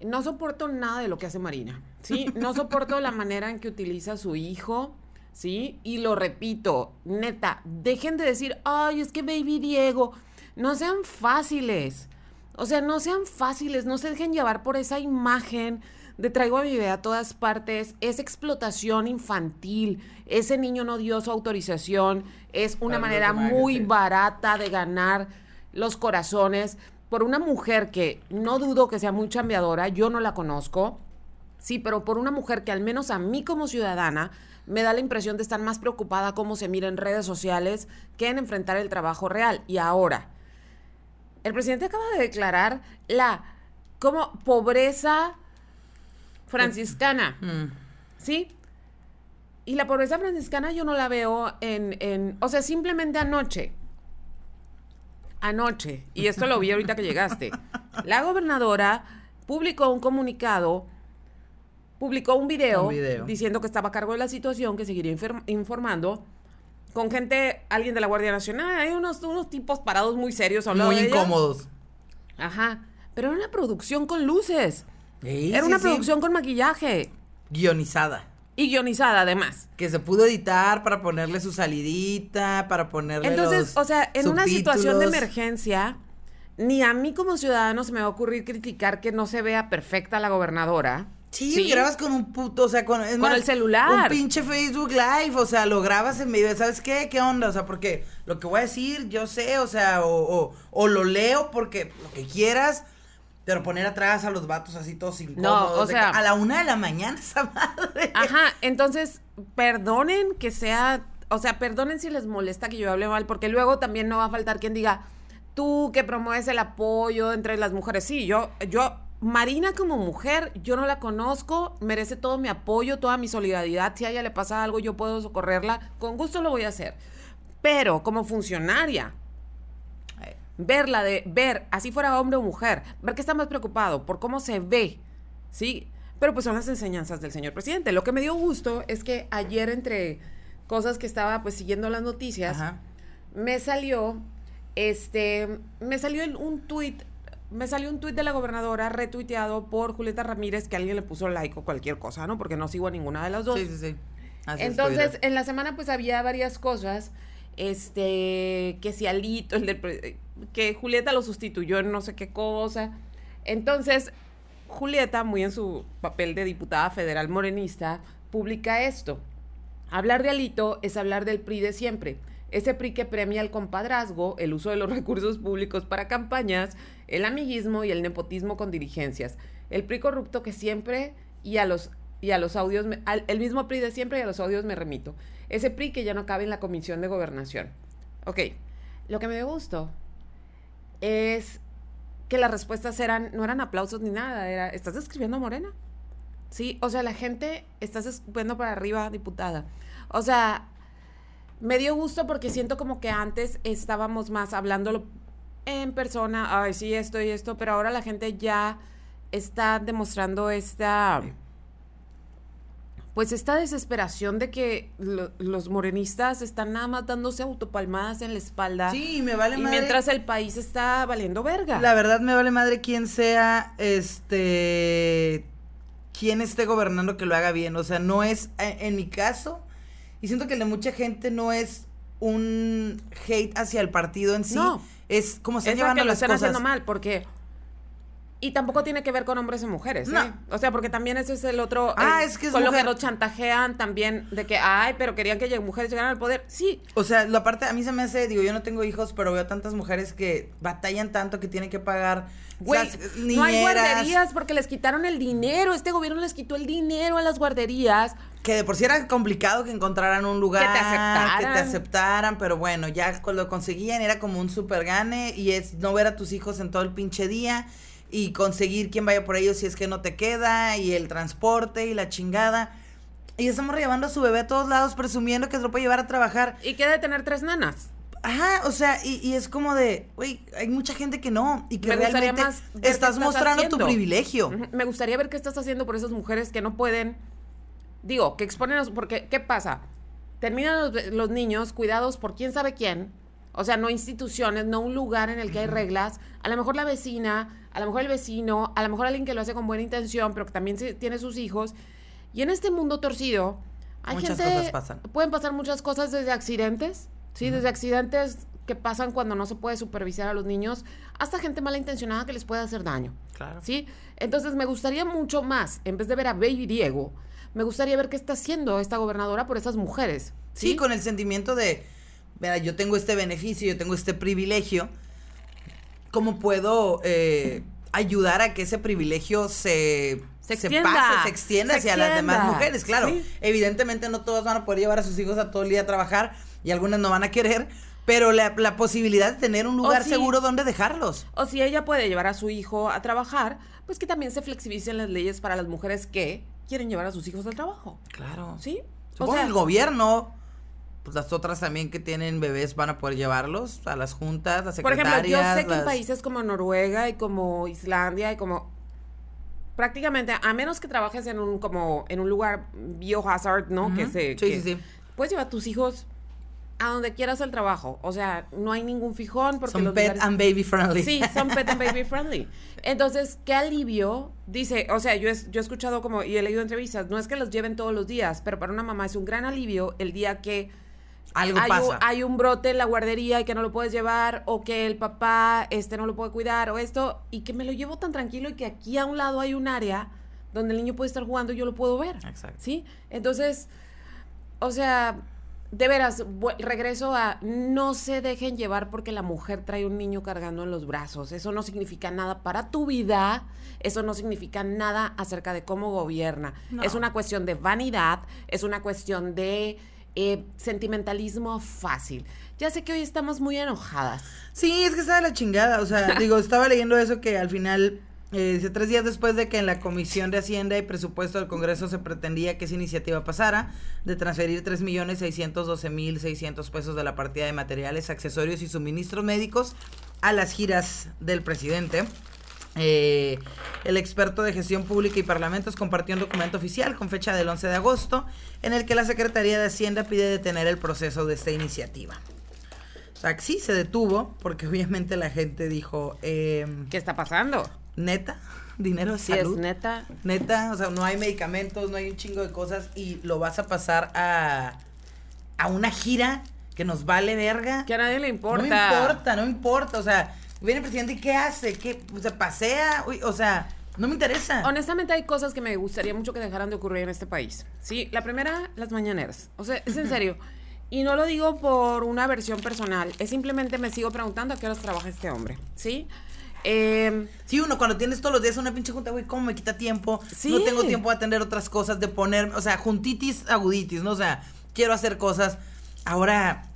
no soporto nada de lo que hace Marina, ¿sí? No soporto la manera en que utiliza a su hijo, ¿sí? Y lo repito, neta, dejen de decir, ay, es que baby Diego, no sean fáciles. O sea, no sean fáciles, no se dejen llevar por esa imagen de traigo a mi bebé a todas partes, es explotación infantil, ese niño no dio su autorización, es una manera muy barata de ganar los corazones por una mujer que no dudo que sea muy chambeadora, yo no la conozco, sí, pero por una mujer que al menos a mí como ciudadana me da la impresión de estar más preocupada cómo se mira en redes sociales que en enfrentar el trabajo real. Y ahora, el presidente acaba de declarar la como pobreza franciscana, Mm. ¿sí? Y la pobreza franciscana yo no la veo en, en, o sea, simplemente anoche. Anoche, y esto lo vi ahorita que llegaste. La gobernadora publicó un comunicado, publicó un video, Un video. diciendo que estaba a cargo de la situación, que seguiría informando con gente, alguien de la Guardia Nacional, hay unos, unos tipos parados muy serios. lado Muy de ella. incómodos. Ajá, pero era una producción con luces. Sí, Era sí, una sí. producción con maquillaje Guionizada. Y guionizada además. Que se pudo editar para ponerle su salidita, para ponerle Entonces, los o sea, en una situación de emergencia, ni a mí como ciudadano se me va a ocurrir criticar que no se vea perfecta la gobernadora. Sí, grabas con un puto, o sea, con, es Con el celular. Un pinche Facebook Live, o sea, lo grabas en medio, ¿sabes qué? ¿Qué onda? O sea, porque lo que voy a decir, yo sé, o sea, o, o, o lo leo porque lo que quieras, pero poner atrás a los vatos así todos incómodos. o de sea- a la una de la mañana esa madre. Ajá, entonces, perdonen que sea, o sea, perdonen si les molesta que yo hable mal, porque luego también no va a faltar quien diga, tú que promueves el apoyo entre las mujeres. Sí, yo, yo, Marina como mujer, yo no la conozco, merece todo mi apoyo, toda mi solidaridad. Si a ella le pasa algo, yo puedo socorrerla, con gusto lo voy a hacer. Pero como funcionaria, verla de ver, así fuera hombre o mujer, ver que está más preocupado por cómo se ve, ¿sí? Pero pues son las enseñanzas del señor presidente. Lo que me dio gusto es que ayer entre cosas que estaba pues siguiendo las noticias, Ajá. me salió este me salió un tuit me salió un tuit de la gobernadora retuiteado por Julieta Ramírez que alguien le puso like o cualquier cosa, ¿no? Porque no sigo a ninguna de las dos. Sí, sí, sí. Así es, Entonces, en la semana pues había varias cosas, este, que si Alito, el del que Julieta lo sustituyó en no sé qué cosa. Entonces, Julieta, muy en su papel de diputada federal morenista, publica esto. Hablar de Alito es hablar del PRI de siempre. Ese PRI que premia el compadrazgo, el uso de los recursos públicos para campañas, el amiguismo y el nepotismo con dirigencias. El PRI corrupto que siempre y a los y a los audios, el mismo PRI de siempre y a los audios me remito. Ese PRI que ya no cabe en la comisión de gobernación. Ok, lo que me gustó es que las respuestas eran, no eran aplausos ni nada, era, ¿estás describiendo a Morena? Sí, o sea, la gente, estás escupiendo para arriba, diputada. O sea, me dio gusto porque siento como que antes estábamos más hablándolo en persona, ay, sí, esto y esto, pero ahora la gente ya está demostrando esta, pues esta desesperación de que lo- los morenistas están nada más dándose autopalmadas en la espalda. Sí, me vale y madre. mientras el país está valiendo verga. La verdad me vale madre quién sea, este, quién esté gobernando que lo haga bien. O sea, no es, en, en mi caso, y siento que el de mucha gente no es un hate hacia el partido en sí. No. Es como se es están llevando que lo las están cosas. haciendo mal, porque... Y tampoco tiene que ver con hombres y mujeres, ¿eh? No. O sea, porque también ese es el otro... Ah, eh, es que es Con lo que los chantajean también, de que, ay, pero querían que mujeres llegaran al poder. Sí, O sea, lo aparte, a mí se me hace, digo, yo no tengo hijos, pero veo tantas mujeres que batallan tanto que tienen que pagar. güey, las no hay guarderías porque les quitaron el dinero. Este gobierno les quitó el dinero a las guarderías. Que de por sí era complicado que encontraran un lugar. Que te aceptaran. que te aceptaran, pero bueno, ya cuando lo conseguían era como un super gane y es no ver a tus hijos en todo el pinche día y conseguir quién vaya por ellos si es que no te queda y el transporte y la chingada. Y estamos llevando a su bebé a todos lados presumiendo que se lo puede llevar a trabajar. Y que de tener tres nanas. Ajá, o sea, y, y es como de, güey, hay mucha gente que no y que Me realmente más estás estás mostrando tu privilegio. Me gustaría ver qué estás haciendo por esas mujeres que no pueden. Digo, que exponen a su- Porque, ¿qué pasa? Terminan los, los niños cuidados por quién sabe quién. O sea, no instituciones, no un lugar en el que hay reglas. A lo mejor la vecina, a lo mejor el vecino, a lo mejor alguien que lo hace con buena intención, pero que también tiene sus hijos. Y en este mundo torcido, hay Muchas gente. cosas pasan. Pueden pasar muchas cosas desde accidentes, ¿sí? Desde accidentes que pasan cuando no se puede supervisar a los niños, hasta gente malintencionada que les puede hacer daño. Claro. ¿Sí? Entonces me gustaría mucho más, en vez de ver a Baby Diego, me gustaría ver qué está haciendo esta gobernadora por esas mujeres. Sí, con el sentimiento de, mira, yo tengo este beneficio, yo tengo este privilegio, ¿cómo puedo eh, ayudar a que ese privilegio se, Se extienda, pase, se extienda se hacia las demás extienda. mujeres? Claro, Sí. evidentemente no todas van a poder llevar a sus hijos a todo el día a trabajar y algunas no van a querer, pero la, la posibilidad de tener un lugar sí. seguro donde dejarlos. O si ella puede llevar a su hijo a trabajar, pues que también se flexibilicen las leyes para las mujeres que quieren llevar a sus hijos al trabajo. Claro. ¿Sí? Supongo sea- que el gobierno, pues las otras también que tienen bebés van a poder llevarlos a las juntas, las Por secretarias. ejemplo, yo sé que en países como Noruega y como Islandia y como prácticamente, a menos que trabajes en un como en un lugar biohazard, ¿no? Que se Sí, que sí, sí. puedes llevar a tus hijos a donde quieras el trabajo. O sea, no hay ningún fijón porque Son los pet lugares- and baby friendly. Sí, son pet and baby friendly. Entonces, qué alivio. Dice, o sea, yo, es- yo he escuchado como, y he leído entrevistas, no es que los lleven todos los días, pero para una mamá es un gran alivio el día que Algo hay, pasa. Un, hay un brote en la guardería y que no lo puedes llevar, o que el papá este, no lo puede cuidar, o esto, y que me lo llevo tan tranquilo y que aquí a un lado hay un área donde el niño puede estar jugando y yo lo puedo ver. Exacto. ¿Sí? Entonces, o sea, de veras, regreso a no se dejen llevar porque la mujer trae un niño cargando en los brazos. Eso no significa nada para tu vida, eso no significa nada acerca de cómo gobierna. No. Es una cuestión de vanidad, es una cuestión de eh, sentimentalismo fácil. Ya sé que hoy estamos muy enojadas. Sí, es que está de la chingada. O sea, digo, estaba leyendo eso que al final, eh, tres días después de que en la Comisión de Hacienda y Presupuesto del Congreso se pretendía que esa iniciativa pasara, de transferir 3.612.600 pesos de la partida de materiales, accesorios y suministros médicos a las giras del presidente. Eh, el experto de gestión pública y parlamentos compartió un documento oficial con fecha del 11 de agosto en el que la Secretaría de Hacienda pide detener el proceso de esta iniciativa. O sea, sí se detuvo porque obviamente la gente dijo, eh, ¿Qué está pasando? neta, dinero Si salud. es neta. Neta, o sea, no hay medicamentos, no hay un chingo de cosas y lo vas a pasar a, a una gira que nos vale verga. Que a nadie le importa. No importa, no importa. O sea, viene el presidente y ¿qué hace? ¿Qué? O sea, pasea. Uy, o sea, no me interesa. Honestamente hay cosas que me gustaría mucho que dejaran de ocurrir en este país. Sí, la primera, las mañaneras. O sea, es en serio. Y no lo digo por una versión personal, es simplemente me sigo preguntando a qué horas trabaja este hombre, ¿sí? Eh, Sí, uno cuando tienes todos los días una pinche junta, güey, ¿cómo me quita tiempo? Sí. No tengo tiempo de atender otras cosas, de poner, o sea, juntitis, aguditis, ¿no? O sea, quiero hacer cosas. Ahora,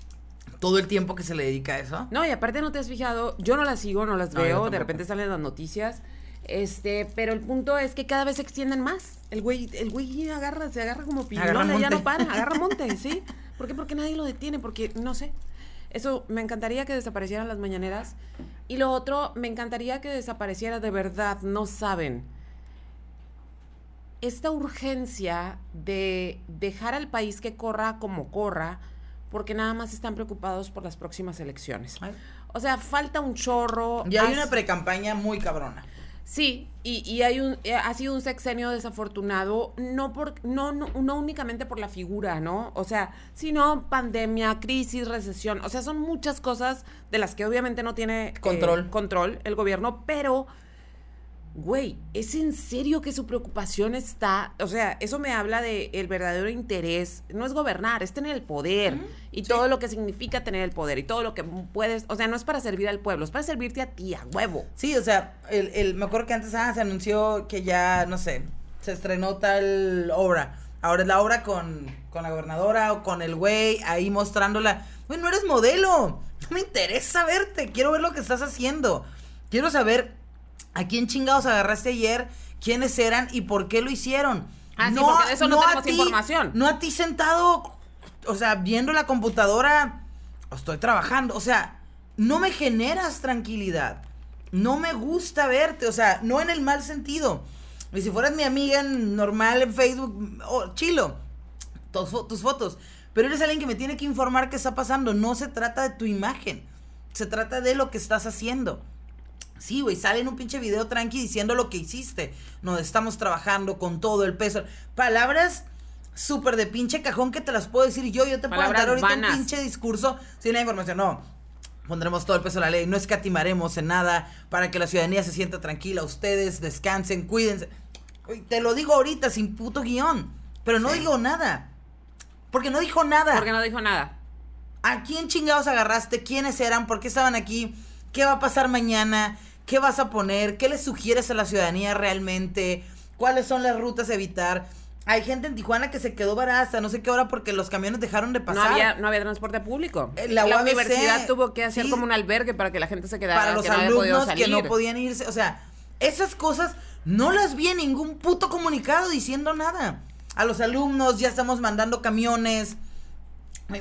todo el tiempo que se le dedica a eso. no, y aparte no te has fijado, yo no las sigo, no las No, veo, de repente salen las noticias. Este, pero el punto es que cada vez se extienden más. El güey, el güey agarra, se agarra como pilola, ya no para, agarra monte, ¿sí? ¿Por qué? Porque nadie lo detiene, porque no sé. Eso me encantaría que desaparecieran las mañaneras. Y lo otro, me encantaría que desapareciera de verdad, no saben. Esta urgencia de dejar al país que corra como corra, porque nada más están preocupados por las próximas elecciones. Ay. O sea, falta un chorro. Y hay haz- una precampaña muy cabrona. Sí, y, y hay un, eh, ha sido un sexenio desafortunado, no, por, no, no, no únicamente por la figura, ¿no? O sea, sino pandemia, crisis, recesión, o sea, son muchas cosas de las que obviamente no tiene eh, Control. control el gobierno, pero, güey, ¿es en serio que su preocupación está? O sea, eso me habla de el verdadero interés, no es gobernar, es tener el poder y todo lo que significa tener el poder y todo lo que puedes, o sea, no es para servir al pueblo, es para servirte a ti, a huevo. Sí, o sea, el, el, me acuerdo que antes ah, se anunció que ya, no sé, se estrenó tal obra. Ahora es la obra con, con la gobernadora o con el güey ahí mostrándola. Güey, no eres modelo. No me interesa verte. Quiero ver lo que estás haciendo. Quiero saber a quién chingados agarraste ayer, quiénes eran y por qué lo hicieron. Ah, sí, porque de eso no a tenemos información. No a ti sentado, o sea, viendo la computadora, estoy trabajando. O sea, no me generas tranquilidad. No me gusta verte, o sea, no en el mal sentido. Y si fueras mi amiga normal en Facebook, oh, chilo, tus fotos. Pero eres alguien que me tiene que informar qué está pasando. No se trata de tu imagen. Se trata de lo que estás haciendo. Sí, güey, sale en un pinche video tranqui diciendo lo que hiciste. Nos estamos trabajando con todo el peso. Palabras súper de pinche cajón que te las puedo decir yo. Yo te puedo dar ahorita vanas. un pinche discurso sin la información. No, pondremos todo el peso de la ley. No escatimaremos en nada para que la ciudadanía se sienta tranquila. Ustedes descansen, cuídense. Te lo digo ahorita sin puto guion. Pero no digo nada. Porque no dijo nada. Porque no dijo nada. ¿A quién chingados agarraste? ¿Quiénes eran? ¿Por qué estaban aquí? ¿Qué va a pasar mañana? ¿Qué vas a poner? ¿Qué le sugieres a la ciudadanía realmente? ¿Cuáles son las rutas a evitar? Hay gente en Tijuana que se quedó varada hasta no sé qué hora porque los camiones dejaron de No pasar. había, no había transporte público. Eh, la universidad tuvo que hacer sí. como un albergue para que la gente se quedara. para los que no alumnos que no podían irse. O sea, esas cosas no las vi en ningún puto comunicado diciendo nada. a los alumnos, ya estamos mandando camiones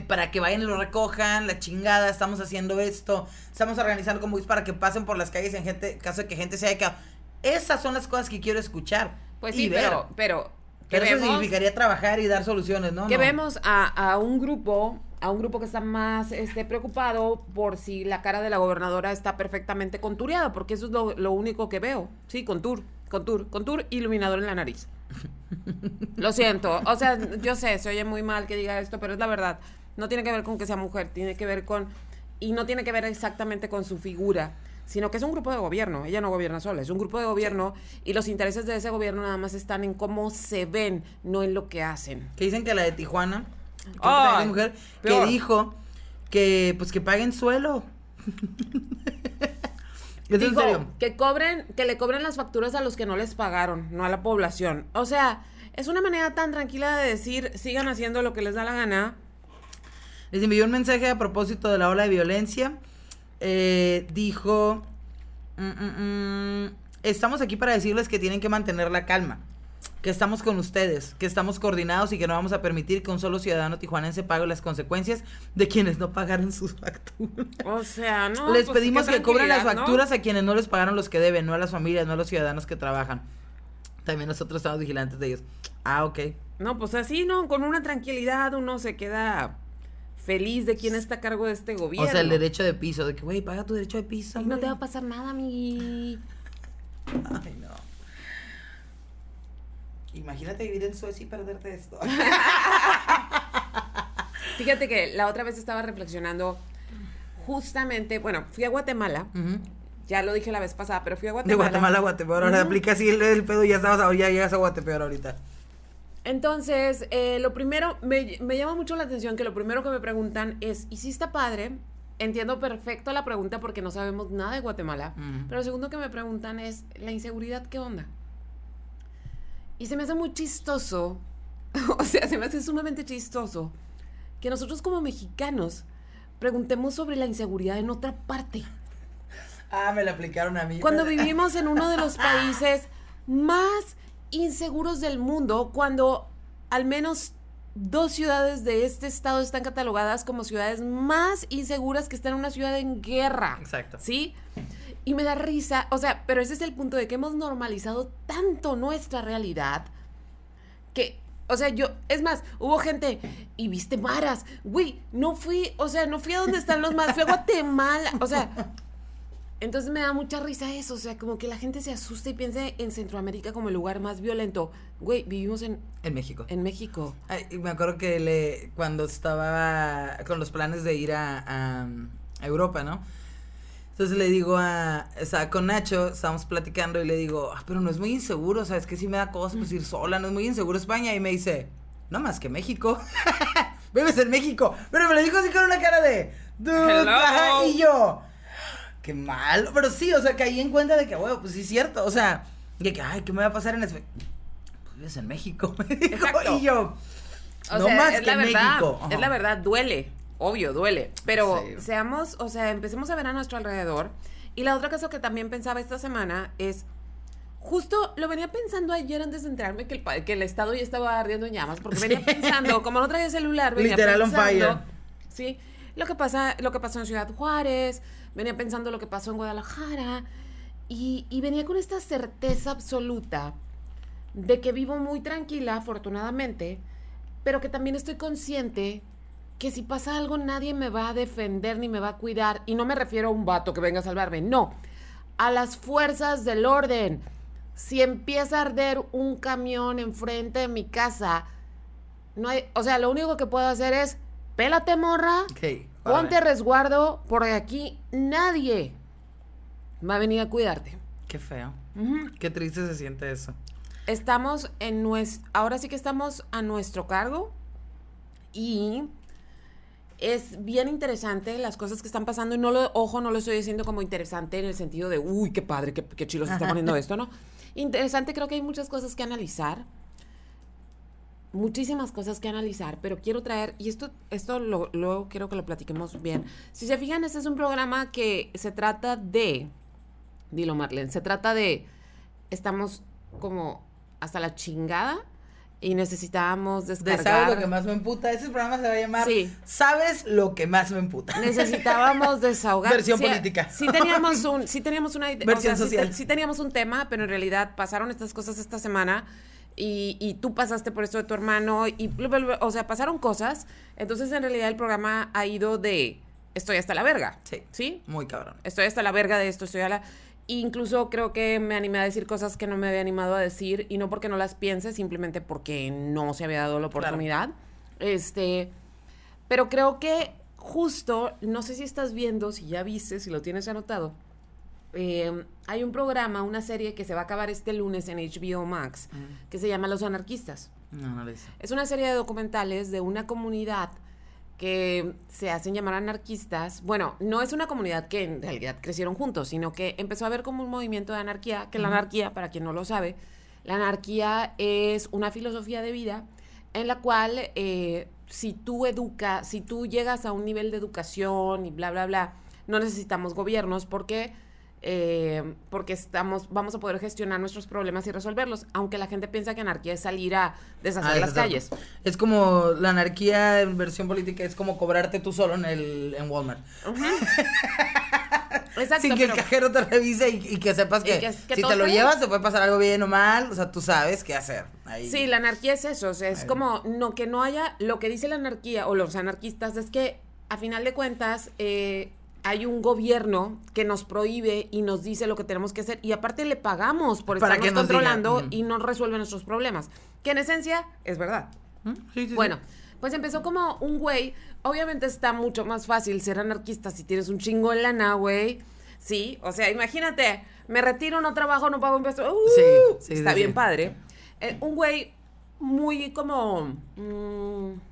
para que vayan y lo recojan, la chingada, estamos haciendo esto, estamos organizando como para que pasen por las calles en gente, caso de que gente se haya quedado. Esas son las cosas que quiero escuchar. Pues sí, ver. pero, pero, Pero eso significaría trabajar y dar soluciones, ¿no? que No. vemos a, a un grupo, a un grupo que está más este, preocupado por si la cara de la gobernadora está perfectamente contureada, porque eso es lo, lo único que veo. Sí, contour, contour, contour, iluminador en la nariz. Lo siento, o sea, yo sé, se oye muy mal que diga esto, pero es la verdad. No tiene que ver con que sea mujer, tiene que ver con, y no tiene que ver exactamente con su figura, sino que es un grupo de gobierno. Ella no gobierna sola, es un grupo de gobierno y los intereses de ese gobierno nada más están en cómo se ven, no en lo que hacen. Que dicen que la de Tijuana, que mujer, peor. que dijo que pues que paguen suelo. ¿Es en Digo, serio? que cobren, que le cobren las facturas a los que no les pagaron, no a la población. O sea, es una manera tan tranquila de decir, sigan haciendo lo que les da la gana. Les envió un mensaje a propósito de la ola de violencia. Eh, dijo, mm, mm, mm, estamos aquí para decirles que tienen que mantener la calma, que estamos con ustedes, que estamos coordinados y que no vamos a permitir que un solo ciudadano tijuanense pague las consecuencias de quienes no pagaron sus facturas. O sea, no. les pues, pedimos que cobren las facturas a quienes no les pagaron los que deben, no a las familias, no a los ciudadanos que trabajan. También nosotros estamos vigilantes de ellos. Ah, ok. No, pues así, ¿no? Con una tranquilidad uno se queda feliz de quién está a cargo de este gobierno. O sea, el derecho de piso, de que, güey, paga tu derecho de piso. No te va a pasar nada, mi. Ay, no. Imagínate vivir en Suecia y perderte esto. Fíjate que la otra vez estaba reflexionando justamente, bueno, fui a Guatemala. Ya lo dije la vez pasada, pero fui a De Guatemala. Guatemala a Guatepeor. Ahora Ujú. aplica así el, el pedo y ya, estabas, ya llegas a Guatepeor ahorita. Entonces, eh, lo primero, me, me llama mucho la atención que lo primero que me preguntan es, ¿y si está padre? Entiendo perfecto la pregunta porque no sabemos nada de Guatemala. Pero lo segundo que me preguntan es, ¿la inseguridad qué onda? Y se me hace muy chistoso, o sea, se me hace sumamente chistoso que nosotros como mexicanos preguntemos sobre la inseguridad en otra parte. Ah, me la aplicaron a mí. Cuando vivimos en uno de los países más inseguros del mundo, cuando al menos dos ciudades de este estado están catalogadas como ciudades más inseguras que están en una ciudad en guerra. Exacto. ¿Sí? Y me da risa, o sea, pero ese es el punto de que hemos normalizado tanto nuestra realidad que, o sea, yo, es más, hubo gente y viste maras, güey, no fui, o sea, no fui a donde están los maras, fui a Guatemala, o sea, entonces me da mucha risa eso, o sea, como que la gente se asusta y piensa en Centroamérica como el lugar más violento. Güey, vivimos en, En México. en México. Ay, y me acuerdo que le, cuando estaba con los planes de ir a, a- a Europa, ¿no? Entonces le digo a, o sea, con Nacho, estábamos platicando y le digo, "Ah, pero no es muy inseguro, o sea, es que sí me da cosas pues ir sola, no es muy inseguro España. Y me dice, no más que México. Vives en México. Pero me lo dijo así con una cara de, "Dude", y yo, qué malo. Pero sí, o sea, caí en cuenta de que, bueno, pues sí es cierto. O sea, de que, ay, ¿qué me va a pasar en España? Pues vives en México. me dijo, Exacto. y yo, O no sea, más es que la verdad, México. Ajá. es la verdad, duele, obvio, duele. Pero Sí. seamos, o sea, empecemos a ver a nuestro alrededor. Y la otra cosa que también pensaba esta semana es, justo lo venía pensando ayer antes de enterarme que el, que el estado ya estaba ardiendo en llamas, porque venía pensando, como no traía celular, venía Literal on pensando, fire. Sí, lo que pasa, lo que pasó en Ciudad Juárez, venía pensando lo que pasó en Guadalajara, y, venía con esta certeza absoluta de que vivo muy tranquila, afortunadamente, pero que también estoy consciente que si pasa algo nadie me va a defender ni me va a cuidar. Y no me refiero a un vato que venga a salvarme, no. A las fuerzas del orden. Si empieza a arder un camión enfrente de mi casa, no hay, o sea, lo único que puedo hacer es, pélate morra, ponte a resguardo, porque aquí nadie va a venir a cuidarte. Qué feo. Qué triste se siente eso. estamos en nuestro, ahora sí que estamos a nuestro cargo y es bien interesante las cosas que están pasando y no lo, ojo, no lo estoy diciendo como interesante en el sentido de, uy, qué padre, qué, qué chilo se está poniendo esto, ¿no? Interesante, creo que hay muchas cosas que analizar, muchísimas cosas que analizar, pero quiero traer, y esto, esto lo, luego quiero que lo platiquemos bien. Si se fijan, este es un programa que se trata de, dilo Marlene, se trata de, estamos como hasta la chingada y necesitábamos De descargar. ¿Sabes lo que más me emputa? Ese programa se va a llamar Sí. ¿Sabes lo que más me emputa? Necesitábamos desahogar. Versión Sí, política. Sí teníamos un, sí teníamos una idea. Versión o sea, sí social. Sí, teníamos un tema, pero en realidad pasaron estas cosas esta semana y, y tú pasaste por esto de tu hermano y o sea, pasaron cosas. Entonces en realidad el programa ha ido de estoy hasta la verga. Sí. ¿Sí? Muy cabrón. Estoy hasta la verga de esto, estoy a la... Incluso creo que me animé a decir cosas que no me había animado a decir y no porque no las piense, simplemente porque no se había dado la Claro. oportunidad. Este, pero creo que justo, no sé si estás viendo, si ya viste, si lo tienes anotado, eh, hay un programa, una serie que se va a acabar este lunes en HBO Max, que se llama Los Anarquistas. No, no. Es una serie de documentales de una comunidad que se hacen llamar anarquistas. Bueno, no es una comunidad que en realidad crecieron juntos, sino que empezó a haber como un movimiento de anarquía, que la anarquía, para quien no lo sabe, la anarquía es una filosofía de vida en la cual eh, si tú educas, si tú llegas a un nivel de educación y bla, bla, bla, no necesitamos gobiernos porque eh, porque estamos, vamos a poder gestionar nuestros problemas y resolverlos, aunque la gente piensa que anarquía es salir a deshacer Ah, las calles. Es como la anarquía en versión política, es como cobrarte tú solo en el en Walmart. Exacto. Sin que el cajero te revise y, y que sepas que, que- que si te lo bien. llevas te puede pasar algo bien o mal, o sea, tú sabes qué hacer. Ahí. Sí, la anarquía es eso, o sea, es Ahí. como no que no haya, lo que dice la anarquía o los anarquistas es que a final de cuentas eh, hay un gobierno que nos prohíbe y nos dice lo que tenemos que hacer y aparte le pagamos por Para estarnos diga, controlando y no resuelve nuestros problemas, que en esencia es verdad. ¿Mm? Sí, sí, sí. Bueno, pues empezó como un güey. Obviamente está mucho más fácil ser anarquista si tienes un chingo de lana, güey. Sí, o sea, imagínate, me retiro, no trabajo, no pago impuestos. ¡uh! Está bien padre. Eh, un güey muy como. mm,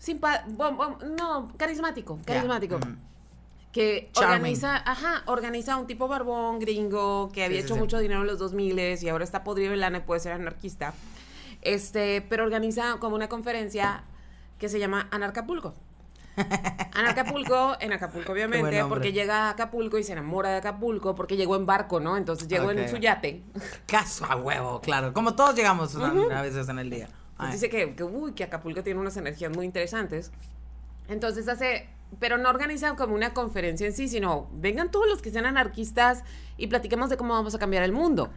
simpa- bom- bom- no, carismático, carismático. ujú. Que Charming. organiza, ajá, organiza un tipo barbón gringo que había sí, hecho sí. mucho dinero en los 2000 y ahora está podrido en lana y puede ser anarquista. Este, pero organiza como una conferencia que se llama Anarcapulco. Anarcapulco, en Acapulco obviamente, porque llega a Acapulco y se enamora de Acapulco, porque llegó en barco, ¿no? Entonces llegó en su yate. Caso a huevo, claro. Como todos llegamos una- a veces en el día. Pues dice que, que, uy, que Acapulco tiene unas energías muy interesantes. Entonces hace, pero no organiza como una conferencia en sí, sino vengan todos los que sean anarquistas y platiquemos de cómo vamos a cambiar el mundo.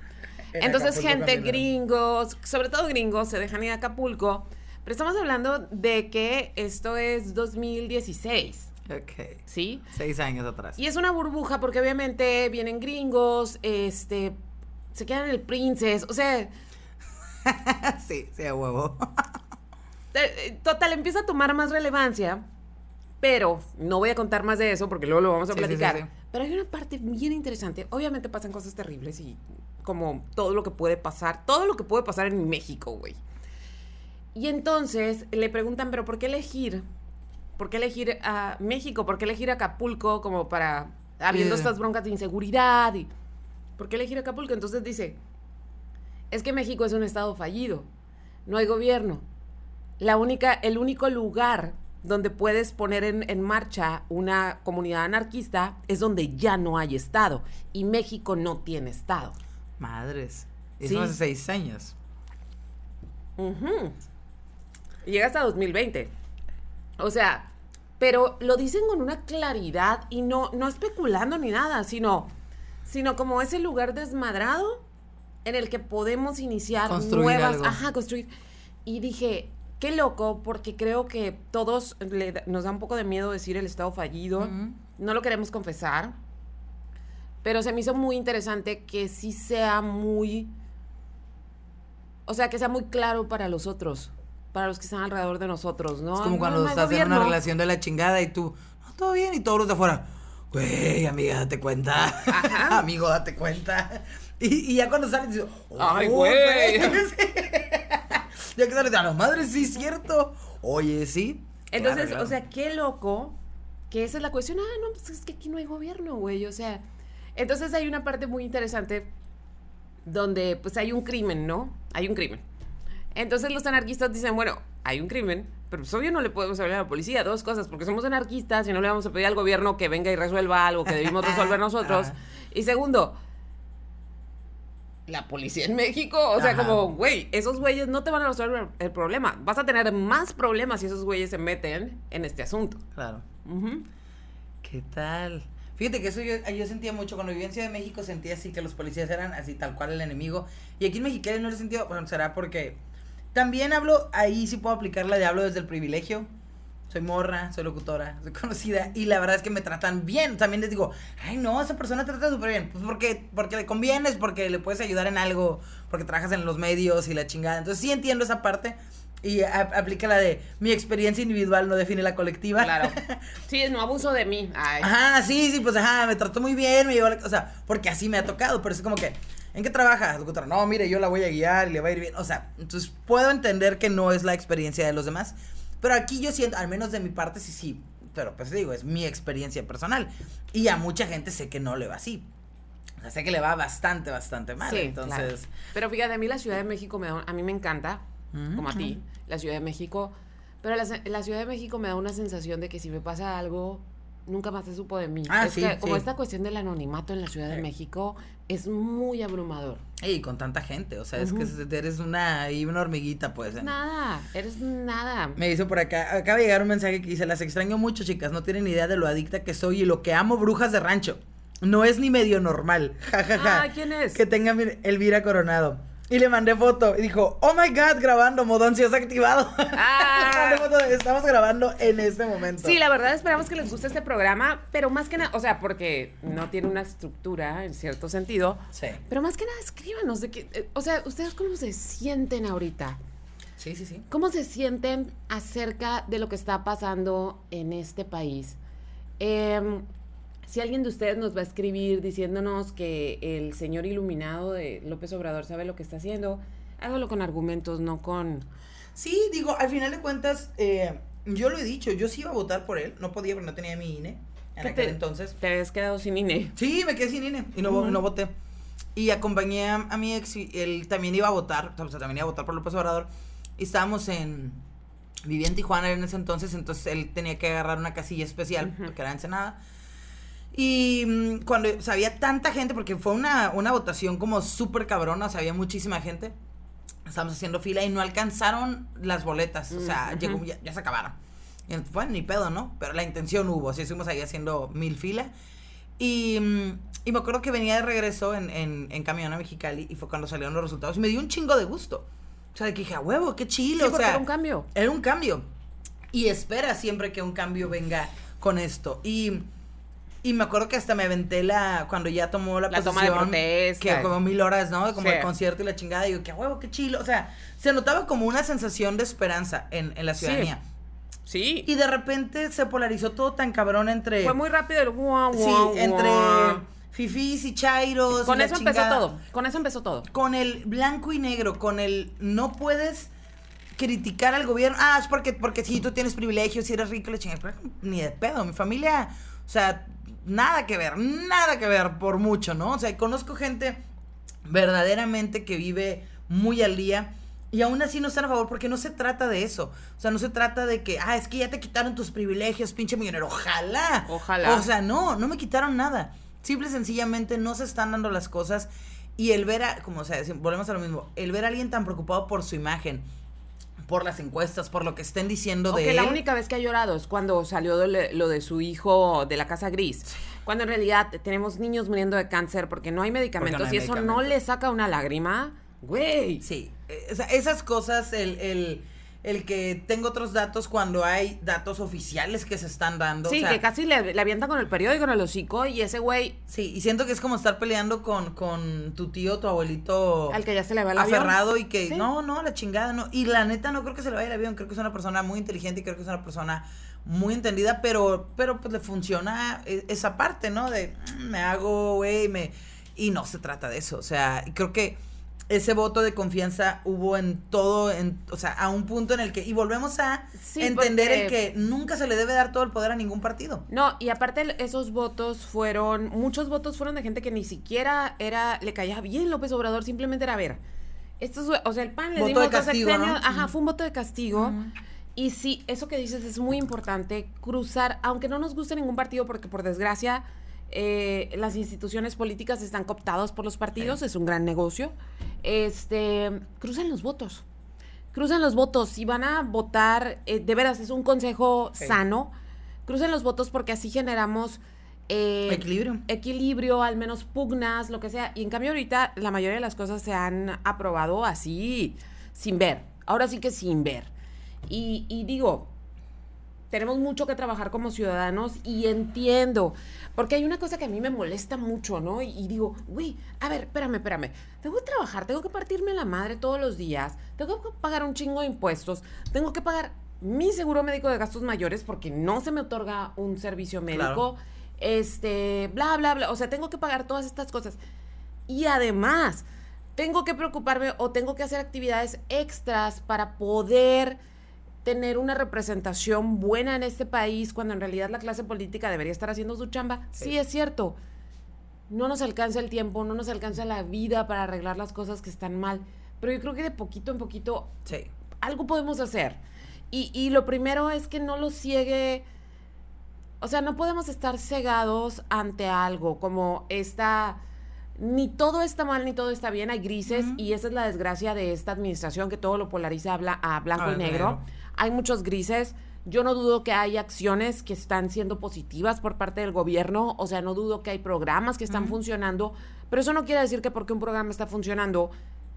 En Entonces Acapulco gente, gringos, sobre todo gringos, se dejan ir a Acapulco. Pero estamos hablando de que esto es 2016, Ok. ¿sí? Seis años atrás. Y es una burbuja porque obviamente vienen gringos, este, se quedan en el Princess, o sea, sí, sí, a huevo. Eh, Total, empieza a tomar más relevancia, pero no voy a contar más de eso porque luego lo vamos a Sí, sí, sí, platicar. sí. Pero hay una parte bien interesante. Obviamente pasan cosas terribles y como todo lo que puede pasar, todo lo que puede pasar en México, güey. Y entonces le preguntan, pero ¿por qué elegir? ¿Por qué elegir a México? ¿Por qué elegir Acapulco como para, habiendo estas broncas de inseguridad? Y, ¿Por qué elegir Acapulco? Entonces dice, es que México es un estado fallido, no hay gobierno. La única, el único lugar donde puedes poner en, en marcha una comunidad anarquista es donde ya no hay Estado. Y México no tiene Estado. Madres. Sí. Eso hace seis años. Llega hasta 2020. O sea, pero lo dicen con una claridad y no, no especulando ni nada, sino, sino como ese lugar desmadrado en el que podemos iniciar Construir nuevas, algo. ajá, construir. Y dije, qué loco, porque creo que todos le nos da un poco de miedo decir el estado fallido, no lo queremos confesar, pero se me hizo muy interesante que sí sea muy, o sea, que sea muy claro para los otros, para los que están alrededor de nosotros, ¿no? Es como cuando no estás en una relación de la chingada y tú, no, todo bien, y todos los de afuera, güey, amiga, date cuenta. Ajá. Amigo, date cuenta. Y, y ya cuando sales, dices, Ay, "Oh, güey". Sí. ya que sales, a la madre, sí, es cierto. Oye, sí. Entonces, Claro, claro. o sea, qué loco que esa es la cuestión. Ah, no, pues es que aquí no hay gobierno, güey. O sea, entonces hay una parte muy interesante donde pues hay un crimen, ¿no? Hay un crimen. Entonces los anarquistas dicen, bueno, hay un crimen, pero pues obvio no le podemos hablar a la policía. Dos cosas, porque somos anarquistas y no le vamos a pedir al gobierno que venga y resuelva algo que debimos resolver nosotros. Ajá. Y segundo, la policía en México. O sea, Ajá. como, güey, esos güeyes no te van a resolver el problema. Vas a tener más problemas si esos güeyes se meten en este asunto. Claro. ¿Qué tal? Fíjate que eso yo, yo sentía mucho. Cuando vivía en Ciudad de México sentía así que los policías eran así tal cual el enemigo. Y aquí en Mexicali no lo sentido. Bueno, será porque también hablo, ahí sí puedo aplicar la de hablo desde el privilegio. Soy morra, soy locutora, soy conocida. Y la verdad es que me tratan bien. También les digo, ay no, esa persona trata súper bien. Pues porque, porque le convienes, porque le puedes ayudar en algo, porque trabajas en los medios y la chingada. Entonces sí entiendo esa parte. Y aplica la de mi experiencia individual no define la colectiva. Claro. Sí, no abuso de mí. Ay. Ajá, sí, sí, pues ajá, me trató muy bien, me llevó la- O sea, porque así me ha tocado, pero es como que, ¿en qué trabajas? Locutora, No, mire, yo la voy a guiar y le va a ir bien. O sea, entonces puedo entender que no es la experiencia de los demás, pero aquí yo siento, al menos de mi parte, sí, sí. Pero pues digo, es mi experiencia personal. Y a mucha gente sé que no le va así. O sea, sé que le va bastante, bastante mal. Sí, entonces, claro. Pero fíjate, a mí la Ciudad de México me da, a mí me encanta, Mm, como a ti, la Ciudad de México. Pero la, la Ciudad de México me da una sensación de que si me pasa algo, nunca más se supo de mí. Ah, es sí, que como sí. esta cuestión del anonimato en la Ciudad de. México es muy abrumador. y con tanta gente, o sea, es que eres una, ahí una hormiguita, pues. ¿eh? Nada, eres nada. Me hizo por acá, acaba de llegar un mensaje que dice, las extraño mucho, chicas, no tienen idea de lo adicta que soy y lo que amo brujas de rancho. No es ni medio normal. Ja, ja, ja. Ah, ¿quién es? Que tenga Elvira Coronado. Y le mandé foto y dijo, oh my god, grabando, modo ansioso activado. Ah. Foto de, estamos grabando en este momento. Sí, la verdad esperamos que les guste este programa, pero más que nada, o sea, porque no tiene una estructura en cierto sentido, Sí, pero más que nada escríbanos de que, eh, o sea, ustedes cómo se sienten ahorita. sí, sí. sí. ¿Cómo se sienten acerca de lo que está pasando en este país? Em, si alguien de ustedes nos va a escribir diciéndonos que el señor iluminado de López Obrador sabe lo que está haciendo, hágalo con argumentos, no con... Sí, digo, al final de cuentas, eh, yo lo he dicho, yo sí iba a votar por él, no podía porque no tenía mi INE en ¿Qué aquel te- entonces. Te habías quedado sin INE. Sí, me quedé sin INE y no, voté. Y acompañé a, a mi ex y él también iba a votar, o sea, también iba a votar por López Obrador. Y estábamos en... Vivía en Tijuana en ese entonces, entonces él tenía que agarrar una casilla especial, porque era Ensenada. Y mm, cuando o sea, había tanta gente, porque fue una, una votación como súper cabrona, o sea, había muchísima gente. Estábamos haciendo fila y no alcanzaron las boletas, o sea, Mm, llegó- ujú. ya, ya se acabaron. Y bueno, ni pedo, ¿no? Pero la intención hubo, así estuvimos ahí haciendo mil fila. Y, mm, y me acuerdo que venía de regreso en, en, en camión a Mexicali y fue cuando salieron los resultados y me dio un chingo de gusto. O sea, de que dije, a huevo, qué chile, Sí, o sea. era un cambio. Era un cambio. Y espera siempre que un cambio venga con esto. Y, y me acuerdo que hasta me aventé la. Cuando ya tomó la, La toma de protesta. Que como mil horas, ¿no? Como Sí. el concierto y la chingada. Que a huevo, qué chilo. O sea, se notaba como una sensación de esperanza en, en la Sí. ciudadanía. Sí. Y de repente se polarizó todo tan cabrón entre. Fue muy rápido el guau, Sí, guau, entre guau. fifís y chairos. Con y eso empezó todo. Con eso empezó todo. Con el blanco y negro, con el no puedes criticar al gobierno. Ah, es porque, porque si tú tienes privilegios, si eres rico, le chingas. Ni de pedo. Mi familia, o sea, nada que ver, nada que ver por mucho, ¿no? O sea, conozco gente verdaderamente que vive muy al día. Y aún así no están a favor porque no se trata de eso. O sea, no se trata de que, ah, es que ya te quitaron tus privilegios, pinche millonero. Ojalá. Ojalá. O sea, no, no me quitaron nada. Simple y sencillamente no se están dando las cosas. Y el ver a, como o sea, volvemos a lo mismo, el ver a alguien tan preocupado por su imagen, por las encuestas, por lo que estén diciendo de él. la única vez que ha llorado es cuando salió de lo de su hijo de la casa gris. Cuando en realidad tenemos niños muriendo de cáncer porque no hay medicamentos Porque no hay y eso no le saca una lágrima. Güey. Sí, eh, esas cosas, el, el, el que tengo otros datos cuando hay datos oficiales que se están dando. Sí, o sea, que casi le, le avientan con el periódico en el hocico y ese güey Sí, y siento que es como estar peleando con, con tu tío, tu abuelito. al que ya se le va el avión. aferrado y que Sí. no, no, la chingada, no. Y la neta no creo que se le vaya el avión, creo que es una persona muy inteligente y creo que es una persona muy entendida, pero pero pues le funciona e- esa parte, ¿no? De mm, me hago, güey, me y no se trata de eso, o sea, creo que ese voto de confianza hubo en todo, en, o sea, a un punto en el que, y volvemos a Sí, entender porque- el que nunca se le debe dar todo el poder a ningún partido. No, y aparte esos votos fueron, muchos votos fueron de gente que ni siquiera era, le caía bien López Obrador, simplemente era a ver. Estos, o sea, el PAN le Voto dimos de dos castigo, sexenios, ¿no? ajá, fue un voto de castigo. Y sí, eso que dices es muy importante, cruzar, aunque no nos guste ningún partido, porque por desgracia eh, las instituciones políticas están cooptadas por los partidos, es un gran negocio. Este, crucen los votos. Crucen los votos. Si van a votar, eh, de veras, es un consejo Sí. sano. Crucen los votos porque así generamos eh, Equilibrio. equilibrio, al menos pugnas, lo que sea. Y en cambio ahorita la mayoría de las cosas se han aprobado así, sin ver. Ahora sí que sin ver. Y, y digo, tenemos mucho que trabajar como ciudadanos y entiendo, porque hay una cosa que a mí me molesta mucho, ¿no? Y, y digo, güey, a ver, espérame, espérame, tengo que trabajar, tengo que partirme la madre todos los días, tengo que pagar un chingo de impuestos, tengo que pagar mi seguro médico de gastos mayores porque no se me otorga un servicio médico, este, bla, bla, bla, o sea, tengo que pagar todas estas cosas. Y además, tengo que preocuparme o tengo que hacer actividades extras para poder tener una representación buena en este país cuando en realidad la clase política debería estar haciendo su chamba. Sí, Sí. es cierto. No nos alcanza el tiempo, no nos alcanza la vida para arreglar las cosas que están mal. Pero yo creo que de poquito en poquito Sí. algo podemos hacer. Y, y lo primero es que no lo ciegue. O sea, no podemos estar cegados ante algo como esta. Ni todo está mal ni todo está bien, hay grises y esa es la desgracia de esta administración que todo lo polariza a, bla- a blanco A y negro. Hay muchos grises. Yo no dudo que hay acciones que están siendo positivas por parte del gobierno, o sea, no dudo que hay programas que están funcionando, pero eso no quiere decir que porque un programa está funcionando,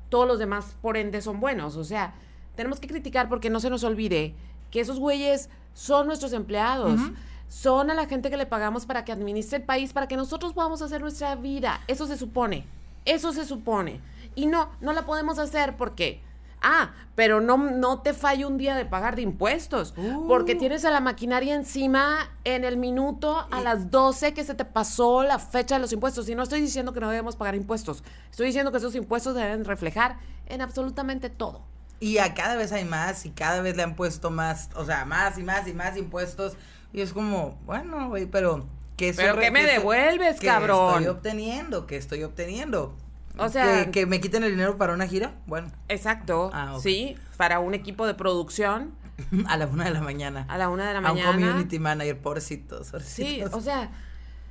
todos los demás, por ende, son buenos. O sea, tenemos que criticar porque no se nos olvide que esos güeyes son nuestros empleados. Son a la gente que le pagamos para que administre el país, para que nosotros podamos hacer nuestra vida. Eso se supone. Eso se supone. Y no, no la podemos hacer porque... Ah, pero no, no te falla un día de pagar de impuestos. Uh. Porque tienes a la maquinaria encima en el minuto a las 12 que se te pasó la fecha de los impuestos. Y no estoy diciendo que no debemos pagar impuestos. Estoy diciendo que esos impuestos deben reflejar en absolutamente todo. Y a cada vez hay más y cada vez le han puesto más, o sea, más y más y más impuestos. Y es como, bueno, güey, pero ¿qué ¿Pero soy- qué me devuelves, cabrón? estoy obteniendo? ¿Qué estoy obteniendo? O sea- ¿Que, que me quiten el dinero para una gira? Bueno, Exacto. Ah. Sí, para un equipo de producción a la una de la mañana. a la una de la A un mañana. community manager, pobrecitos, Sí, pobrecitos. o sea,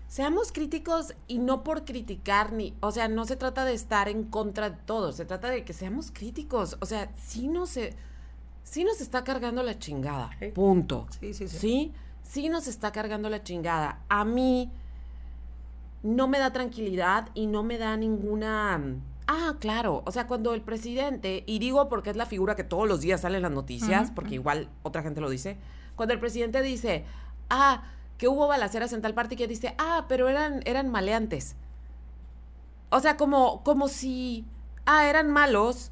seamos críticos y no por criticar ni, o sea, no se trata de estar en contra de todo, se trata de que seamos críticos, o sea, sí nos sí nos está cargando la chingada, Sí. punto. Sí, sí, sí. Sí, sí nos está cargando la chingada. A mí no me da tranquilidad y no me da ninguna... Ah, claro. O sea, cuando el presidente, y digo porque es la figura que todos los días sale en las noticias, porque igual otra gente lo dice, cuando el presidente dice, ah, que hubo balaceras en tal parte y que dice, ah, pero eran, eran maleantes. O sea, como, como si, ah, eran malos.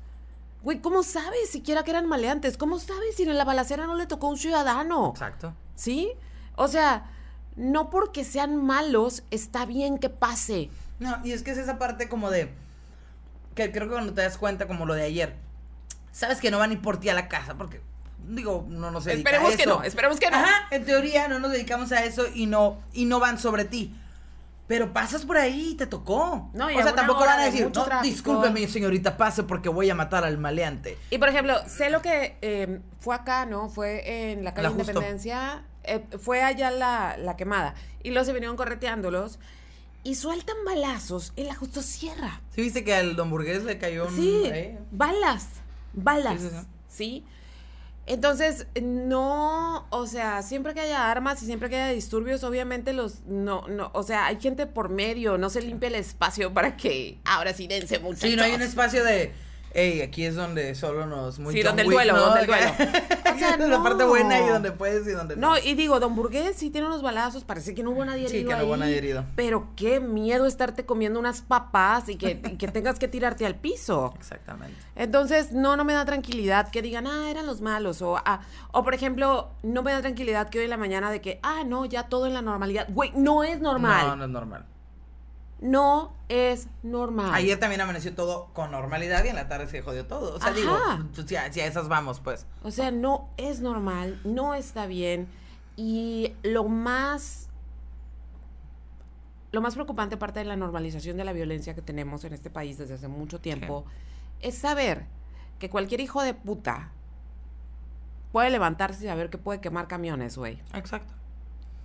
Güey, ¿cómo sabes siquiera que eran maleantes? ¿Cómo sabes si en la balacera no le tocó un ciudadano? Exacto. ¿Sí? O sea, no porque sean malos está bien que pase. No, y es que es esa parte como de. Que creo que cuando te das cuenta, como lo de ayer. Sabes que no van ir por ti a la casa, porque. Digo, no nos dedica a Esperemos que no, esperemos que no. Ajá, en teoría no nos dedicamos a eso y no, y no van sobre ti. Pero pasas por ahí y te tocó. No, y o sea, tampoco van a de decir, mucho no, tráfico". discúlpeme, señorita, pase porque voy a matar al maleante. Y por ejemplo, sé lo que eh, fue acá, ¿no? Fue en la calle La. Independencia, eh, fue allá la, la quemada. Y luego se vinieron correteándolos y sueltan balazos en la Justo Sierra. ¿Sí viste que al don Burgués le cayó un... Sí, balas, balas, sí. Entonces, no, o sea, siempre que haya armas y siempre que haya disturbios, obviamente los, no, no, o sea, hay gente por medio, no se limpia el espacio para que ahora sí dense muchachos. Sí, no hay un espacio de... Ey, aquí es donde solo nos... Muy Sí, John donde el duelo, ¿no? donde el duelo. O sea, es la parte no. buena y donde puedes y donde no. No, y digo, Don Burgués sí tiene unos balazos, parece que no hubo nadie Sí, herido que no hubo ahí, nadie herido. Pero qué miedo estarte comiendo unas papas y que, y que tengas que tirarte al piso. Exactamente. Entonces, no, no me da tranquilidad que digan, ah, eran los malos. O, ah, o por ejemplo, no me da tranquilidad que hoy en la mañana de que, ah, no, ya todo en la normalidad. Güey, no es normal. No, no es normal. No es normal. Ayer también amaneció todo con normalidad y en la tarde se jodió todo. O sea, Ajá. digo, pues, si a, si a esas vamos, pues. O sea, no es normal, no está bien. Y lo más. Lo más preocupante, aparte de la normalización de la violencia que tenemos en este país desde hace mucho tiempo, es saber que cualquier hijo de puta puede levantarse y saber que puede quemar camiones, güey. Exacto.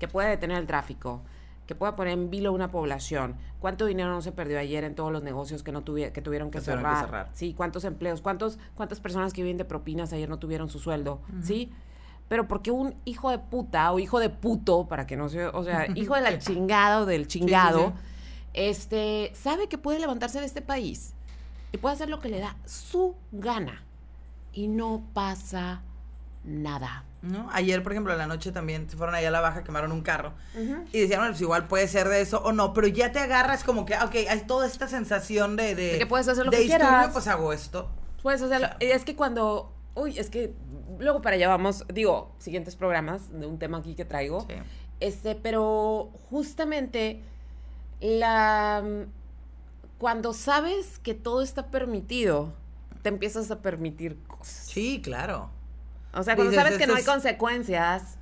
Que puede detener el tráfico. Que pueda poner en vilo una población. ¿Cuánto dinero no se perdió ayer en todos los negocios que no tuvi- que tuvieron que Que tuvieron que cerrar? cerrar. Sí, cuántos empleos, cuántos cuántas personas que viven de propinas ayer no tuvieron su sueldo, ¿sí? Pero porque un hijo de puta o hijo de puto, para que no se, o sea, hijo de la chingada o del chingado, este, sabe que puede levantarse de este país y puede hacer lo que le da su gana y no pasa nada. ¿No? Ayer, por ejemplo, en la noche también se fueron allá a la baja, quemaron un carro. Y decían, bueno, pues igual puede ser de eso o no, pero ya te agarras como que, ok, hay toda esta sensación de... De, De que puedes hacer lo de que quieras. pues hago esto. Pues, o sea, lo- es que cuando. Uy, es que luego para allá vamos, digo, siguientes programas de un tema aquí que traigo. Sí. Este, pero justamente la. Cuando sabes que todo está permitido, te empiezas a permitir cosas. Sí, claro. O sea, cuando Dices, sabes que no hay consecuencias,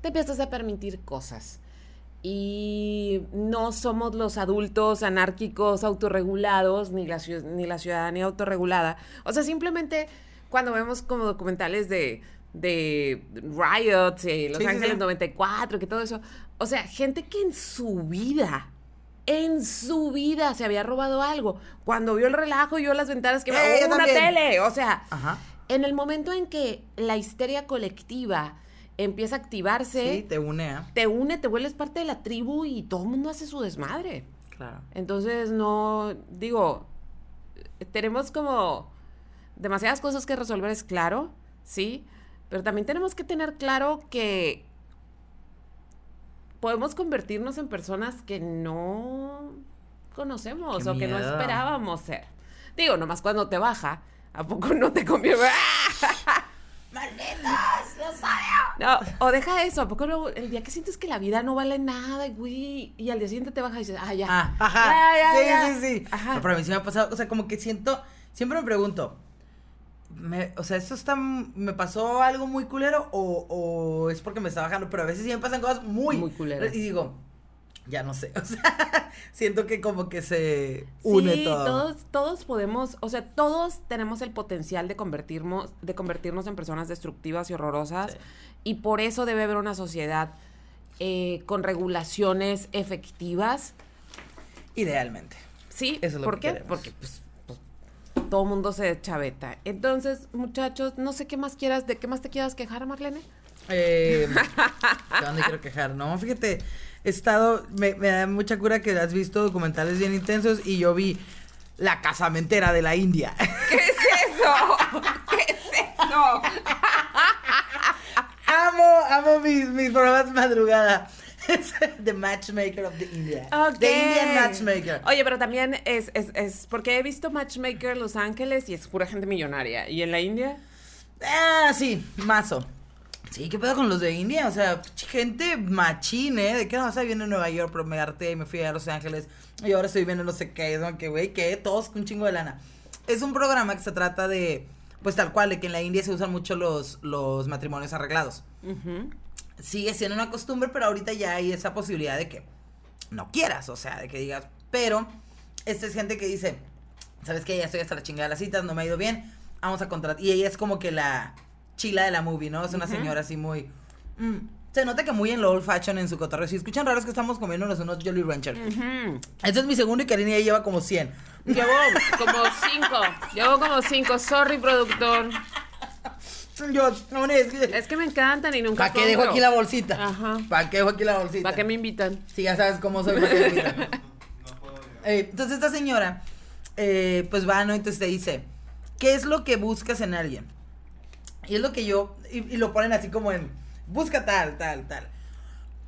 te empiezas a permitir cosas. Y no somos los adultos anárquicos autorregulados, ni la, ciu- ni la ciudadanía autorregulada. O sea, simplemente cuando vemos como documentales de, de riots, eh, Los Sí, Ángeles sí. 94, que todo eso. O sea, gente que en su vida, en su vida se había robado algo. Cuando vio el relajo y vio las ventanas que Eh, yo una también. tele. O sea, Ajá. En el momento en que la histeria colectiva empieza a activarse, Sí, te une a... te une, te vuelves parte de la tribu y todo el mundo hace su desmadre. Claro. Entonces, no, digo, tenemos como demasiadas cosas que resolver, es claro, ¿sí? Pero también tenemos que tener claro que podemos convertirnos en personas que no conocemos Qué o que no esperábamos ser. Digo, nomás cuando te baja, ¿a poco no te conviene? ¡Malditos! ¡Lo sabía! No, o deja eso, ¿a poco no? El día que sientes que la vida no vale nada, güey, y al día siguiente te baja y dices, ah, ya. Ah, ajá. Ya, ya, sí, ya. sí, sí. No, pero a mí sí me ha pasado, o sea, como que siento, siempre me pregunto, me- o sea, ¿esto está, me pasó algo muy culero o, o es porque me está bajando? Pero a veces sí me pasan cosas muy, Muy culeras. Y digo, ya no sé, o sea, siento que como que se une sí, todo. todos, todos podemos, o sea, todos tenemos el potencial de convertirnos, de convertirnos en personas destructivas y horrorosas. Sí. Y por eso debe haber una sociedad eh, con regulaciones efectivas. Idealmente. Sí, Eso es lo ¿por que qué? queremos. Porque pues, pues, todo mundo se chaveta. Entonces, muchachos, no sé qué más quieras, de qué más te quieras quejar, Marlene. Eh, ¿de dónde quiero quejar? No, fíjate, he estado, me, me da mucha cura que has visto documentales bien intensos y yo vi La casamentera de la India. ¿Qué es eso? ¿Qué es eso? amo, amo mis, mis programas madrugada. The Matchmaker of the India. Ok. The Indian Matchmaker. Oye, pero también es, es, es porque he visto Matchmaker Los Ángeles y es pura gente millonaria. ¿Y en la India? Ah, sí, mazo. Sí, ¿qué pedo con los de India? O sea, gente machín, ¿eh? ¿De qué no? O sea, viviendo en Nueva York, pero me harté y me fui a Los Ángeles. Y ahora estoy viendo no sé qué, ¿no? Que, güey, que todos con un chingo de lana. Es un programa que se trata de, pues tal cual, de que en la India se usan mucho los, los matrimonios arreglados. Sigue siendo una costumbre, pero ahorita ya hay esa posibilidad de que no quieras, o sea, de que digas, pero esta es gente que dice, ¿sabes qué? Ya estoy hasta la chingada de las citas, no me ha ido bien, vamos a contratar. Y ella es como que la chila de la movie, ¿no? Es una señora así muy... mm, se nota que muy en lo old fashion en su cotorreo. Si escuchan raros que estamos comiéndonos unos Jolly Rancher. Ujú. Este es mi segundo y Karina ya lleva como 100. Llevo como cinco. Llevo como cinco. Sorry, productor. Yo, no, es que... Es que me encantan y nunca ¿Para qué dejo aquí la bolsita? Ajá. ¿Para qué dejo aquí la bolsita? ¿Para qué me invitan? Sí, ya sabes cómo soy. ¿para qué me invitan? Eh, entonces esta señora, eh, pues va, ¿no? Entonces te dice, ¿qué es lo que buscas en alguien? Y es lo que yo, y, y lo ponen así como en, busca tal, tal, tal.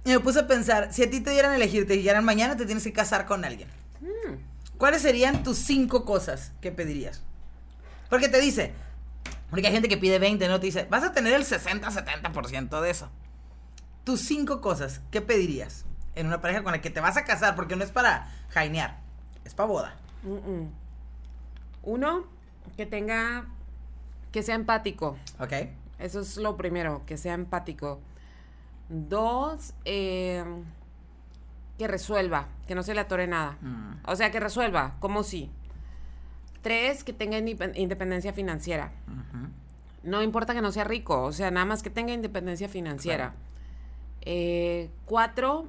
Y me puse a pensar, si a ti te dieran a elegir, te dijeran, mañana te tienes que casar con alguien. Mm. ¿Cuáles serían tus cinco cosas que pedirías? Porque te dice, porque hay gente que pide 20, ¿no? Te dice, vas a tener el 60-70% de eso. Tus cinco cosas, ¿qué pedirías en una pareja con la que te vas a casar? Porque no es para jainear, es para boda. Mm-mm. Uno, que tenga, que sea empático. Ok. Eso es lo primero, que sea empático. Dos, eh, que resuelva, que no se le atore nada. Mm. O sea, que resuelva, como si. Tres, que tenga independencia financiera. No importa que no sea rico, o sea, nada más que tenga independencia financiera. Eh, cuatro,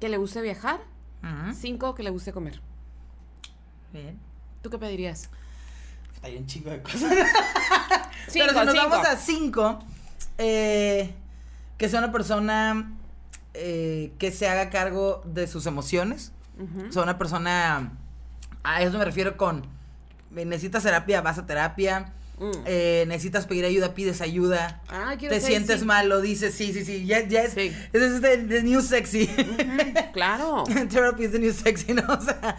que le guste viajar. Cinco, que le guste comer. Bien. ¿Tú qué pedirías? Hay un chingo de cosas. Cinco, Pero si nos cinco. vamos a cinco, eh, que sea una persona eh, que se haga cargo de sus emociones. O sea, una persona. A eso me refiero con. Necesitas terapia, vas a terapia. Mm. eh, necesitas pedir ayuda, pides ayuda. Ah, Te sientes sí. mal, lo dices, sí, sí, sí. Ya, ya es. Sí. Ese es the, the new sexy. Claro. Therapy is the new sexy, ¿no? O sea,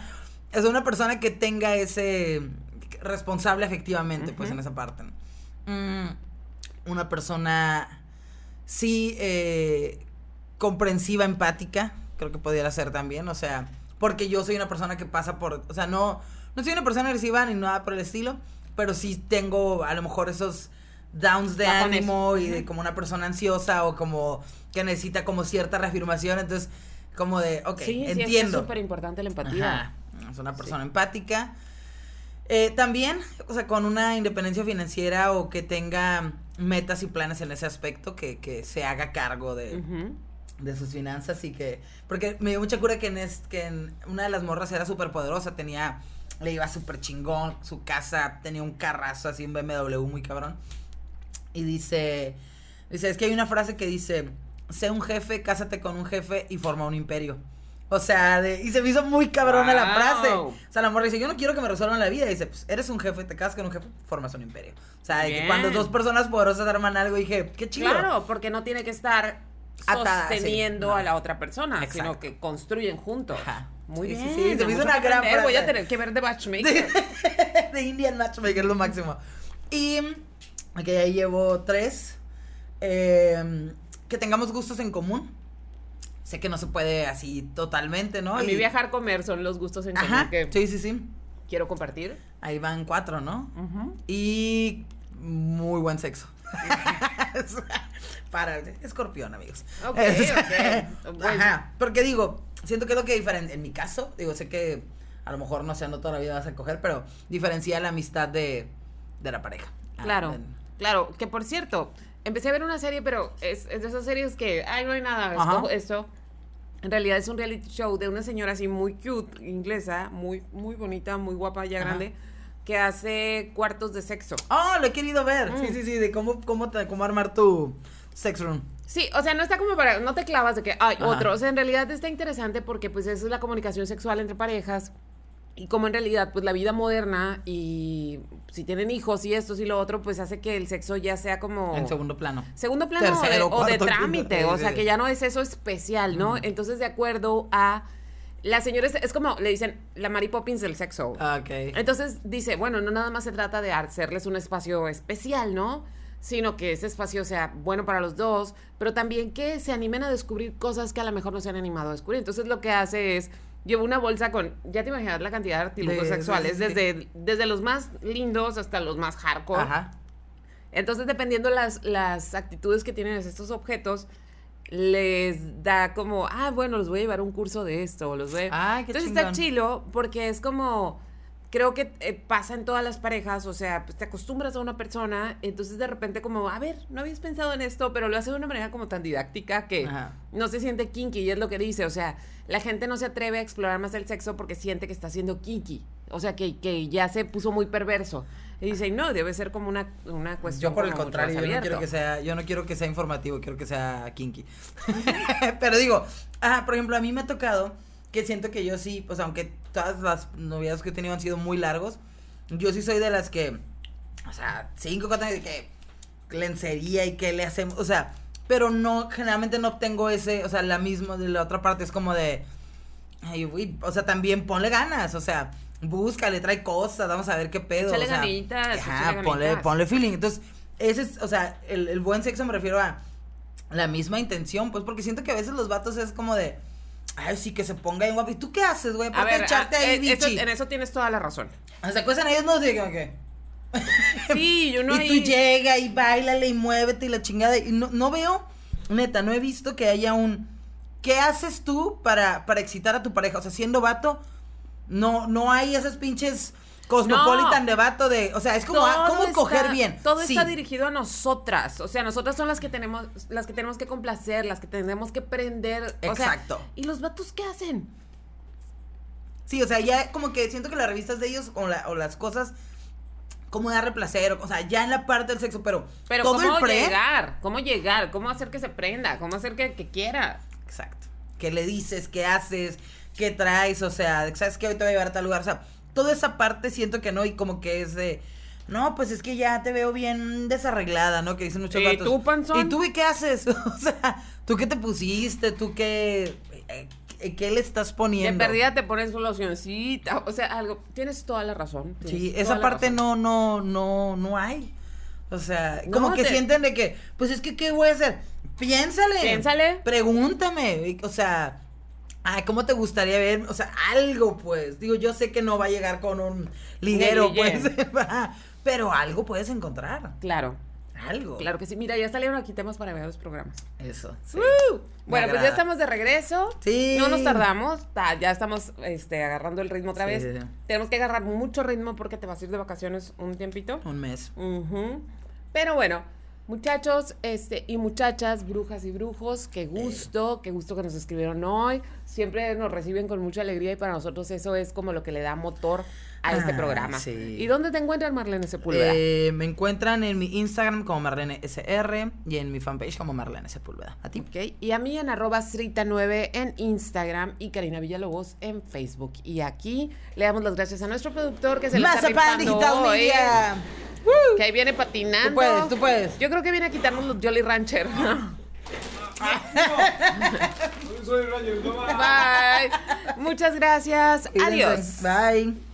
es una persona que tenga ese responsable efectivamente, pues, Ujú. en esa parte. Mm, una persona, sí, eh, comprensiva, empática, creo que pudiera ser también, o sea, porque yo soy una persona que pasa por, o sea, no, no soy una persona agresiva ni nada por el estilo, pero sí tengo a lo mejor esos downs de Bajones. ánimo y de como una persona ansiosa o como que necesita como cierta reafirmación, entonces como de, ok, sí, sí, es entiendo. súper importante la empatía. Ajá, Es una persona empática. Eh, también, o sea, con una independencia financiera o que tenga metas y planes en ese aspecto, que, que se haga cargo de, de sus finanzas y que... Porque me dio mucha cura que en, es- que en una de las morras era súper poderosa, tenía... Le iba súper chingón, su casa tenía un carrazo así, un BMW muy cabrón. Y dice, dice, es que hay una frase que dice, sé un jefe, cásate con un jefe y forma un imperio. O sea, de, y se me hizo muy cabrona la Wow. frase. O sea, la morra dice, yo no quiero que me resuelvan la vida. Y dice, pues eres un jefe, te casas con un jefe, formas un imperio. O sea, de que cuando dos personas poderosas arman algo, dije, qué chido. Claro, porque no tiene que estar Atada, sí, sosteniendo no. a la otra persona, Exacto. sino que construyen juntos. Ajá. Muy Sí, bien. sí, se me me hizo una gran Voy a tener que ver The Matchmaker. de Indian Matchmaker, lo máximo. Y ok, ahí llevo tres. Eh, que tengamos gustos en común. Sé que no se puede así totalmente, ¿no? A mí Y- viajar, comer son los gustos en común que sí, sí, sí. quiero compartir. Ahí van cuatro, ¿no? Ujú. Y muy buen sexo. Para, escorpión, amigos. Ok, Es- ok. Ajá, porque digo, siento que es lo que diferencia, en mi caso, digo, sé que a lo mejor no sé, no toda la vida vas a coger, pero diferencia la amistad de, de la pareja. Ah, Claro, claro. Que por cierto, empecé a ver una serie, pero es, es de esas series que, ay, no hay nada. Esto, esto. En realidad es un reality show de una señora así muy cute, inglesa, muy, muy bonita, muy guapa, ya Ajá. grande, que hace cuartos de sexo. Oh, lo he querido ver. Mm. Sí, sí, sí, de cómo, cómo, te- cómo armar tu sex room. Sí, o sea, no está como para, no te clavas de que hay otro. O sea, en realidad está interesante porque pues eso es la comunicación sexual entre parejas y como en realidad pues la vida moderna y si tienen hijos y esto y lo otro, pues hace que el sexo ya sea como... En segundo plano. Segundo plano o de- o trámite, o sea, que ya no es eso especial, ¿no? Entonces, de acuerdo a... La señora es, es como, le dicen, la Mary Poppins del sexo. Ah, Ok. Entonces dice, bueno, no nada más se trata de hacerles un espacio especial, ¿no? Sino que ese espacio sea bueno para los dos, pero también que se animen a descubrir cosas que a lo mejor no se han animado a descubrir. Entonces lo que hace es, lleva una bolsa con, ya te imaginas la cantidad de artículos De- sexuales, desde, desde los más lindos hasta los más hardcore. Ajá. Entonces, dependiendo las, las actitudes que tienen estos objetos, les da como, ah, bueno, los voy a llevar a un curso de esto, los voy a... Ay, qué Entonces está chilo porque es como, creo que eh, pasa en todas las parejas, o sea, pues te acostumbras a una persona, entonces de repente como, a ver, no habías pensado en esto, pero lo hace de una manera como tan didáctica que Ajá. no se siente kinky, y es lo que dice, o sea, la gente no se atreve a explorar más el sexo porque siente que está siendo kinky, o sea, que, que ya se puso muy perverso. Y dice, no, debe ser como una, una cuestión Yo por el contrario, yo no quiero que sea, yo no quiero que sea informativo, quiero que sea kinky. Pero digo, ajá, por ejemplo, a mí me ha tocado que siento que yo sí, pues aunque todas las novias que he tenido han sido muy largos, yo sí soy de las que, o sea, cinco, cuatro años de que lencería y que le hacemos, o sea, pero no, generalmente no obtengo ese, o sea, la misma, de la otra parte es como de, ay, güey, o sea, también ponle ganas, o sea, búscale, trae cosas, vamos a ver qué pedo. Échale o sea, ganitas, Ajá, ponle feeling. Entonces, ese es, o sea, el, el buen sexo me refiero a la misma intención, pues, porque siento que a veces los vatos es como de, ay, sí, que se ponga bien guapo. ¿Y tú qué haces, güey? De ver, echarte ah, ahí, eh, bichi. en eso tienes toda la razón. O sea, acuestan ellos, no como que. Sí, yo no y tú llega y bailale y muévete y la chingada. Y no, no veo, neta, no he visto que haya un. ¿Qué haces tú para, para excitar a tu pareja? O sea, siendo vato, no, no hay esas pinches Cosmopolitan de vato de, o sea, es como, ah, ¿cómo coger bien? Todo Sí. está dirigido a nosotras. O sea, nosotras son las que tenemos, las que tenemos que complacer, las que tenemos que prender. o sea, Exacto. ¿Y los vatos qué hacen? Sí, o sea, ya como que siento que las revistas de ellos o, la- o las cosas como darle placer, o, o sea, ya en la parte del sexo, pero, Pero todo cómo el pre. llegar, cómo llegar, cómo hacer que se prenda, cómo hacer que, que quiera. Exacto. ¿Qué le dices? ¿Qué haces? ¿Qué traes? O sea, ¿sabes qué? Hoy te voy a llevar a tal lugar. O sea, toda esa parte siento que no, y como que es de. No, pues es que ya te veo bien desarreglada, ¿no? Que dicen muchos ¿Y vatos. tú, panzón? ¿Y tú y qué haces? o sea, ¿tú qué te pusiste? ¿Tú qué. eh, ¿Qué le estás De poniendo? perdida te pones locioncita, o sea, algo. Tienes toda la razón. Sí, esa parte no, no, no, no hay. O sea, No, como que te- sienten de que, pues es que, ¿qué voy a hacer? Piénsale. Piénsale. Pregúntame. O sea, ay, ¿cómo te gustaría ver? O sea, algo, pues. Digo, yo sé que no va a llegar con un liguero, pues. Pero algo puedes encontrar. Claro, Algo. claro que sí. Mira, ya salieron aquí temas para varios programas. Eso. sí. ¡Uh! Bueno, pues ya estamos de regreso. Sí. No nos tardamos. ta- ya estamos este, agarrando el ritmo otra Sí, vez. Tenemos que agarrar mucho ritmo porque te vas a ir de vacaciones un tiempito. Un mes. Ujú. Pero bueno, muchachos este, y muchachas, brujas y brujos, qué gusto, qué gusto que nos escribieron hoy. Siempre nos reciben con mucha alegría y para nosotros eso es como lo que le da motor a este Ah, programa. sí. ¿Y dónde te encuentran, Marlene Sepúlveda? Eh, me encuentran en mi Instagram como Marlene SR y en mi fanpage como Marlene Sepúlveda. ¿A ti? Ok, Y a mí en arroba Srita9 en Instagram y Karina Villalobos en Facebook. Y aquí le damos las gracias a nuestro productor que se le está rifando Digital hoy, Media. Que ahí viene patinando. Tú puedes, tú puedes. Yo creo que viene a quitarnos los Jolly Rancher. Bye. Muchas gracias. Adiós. Bye.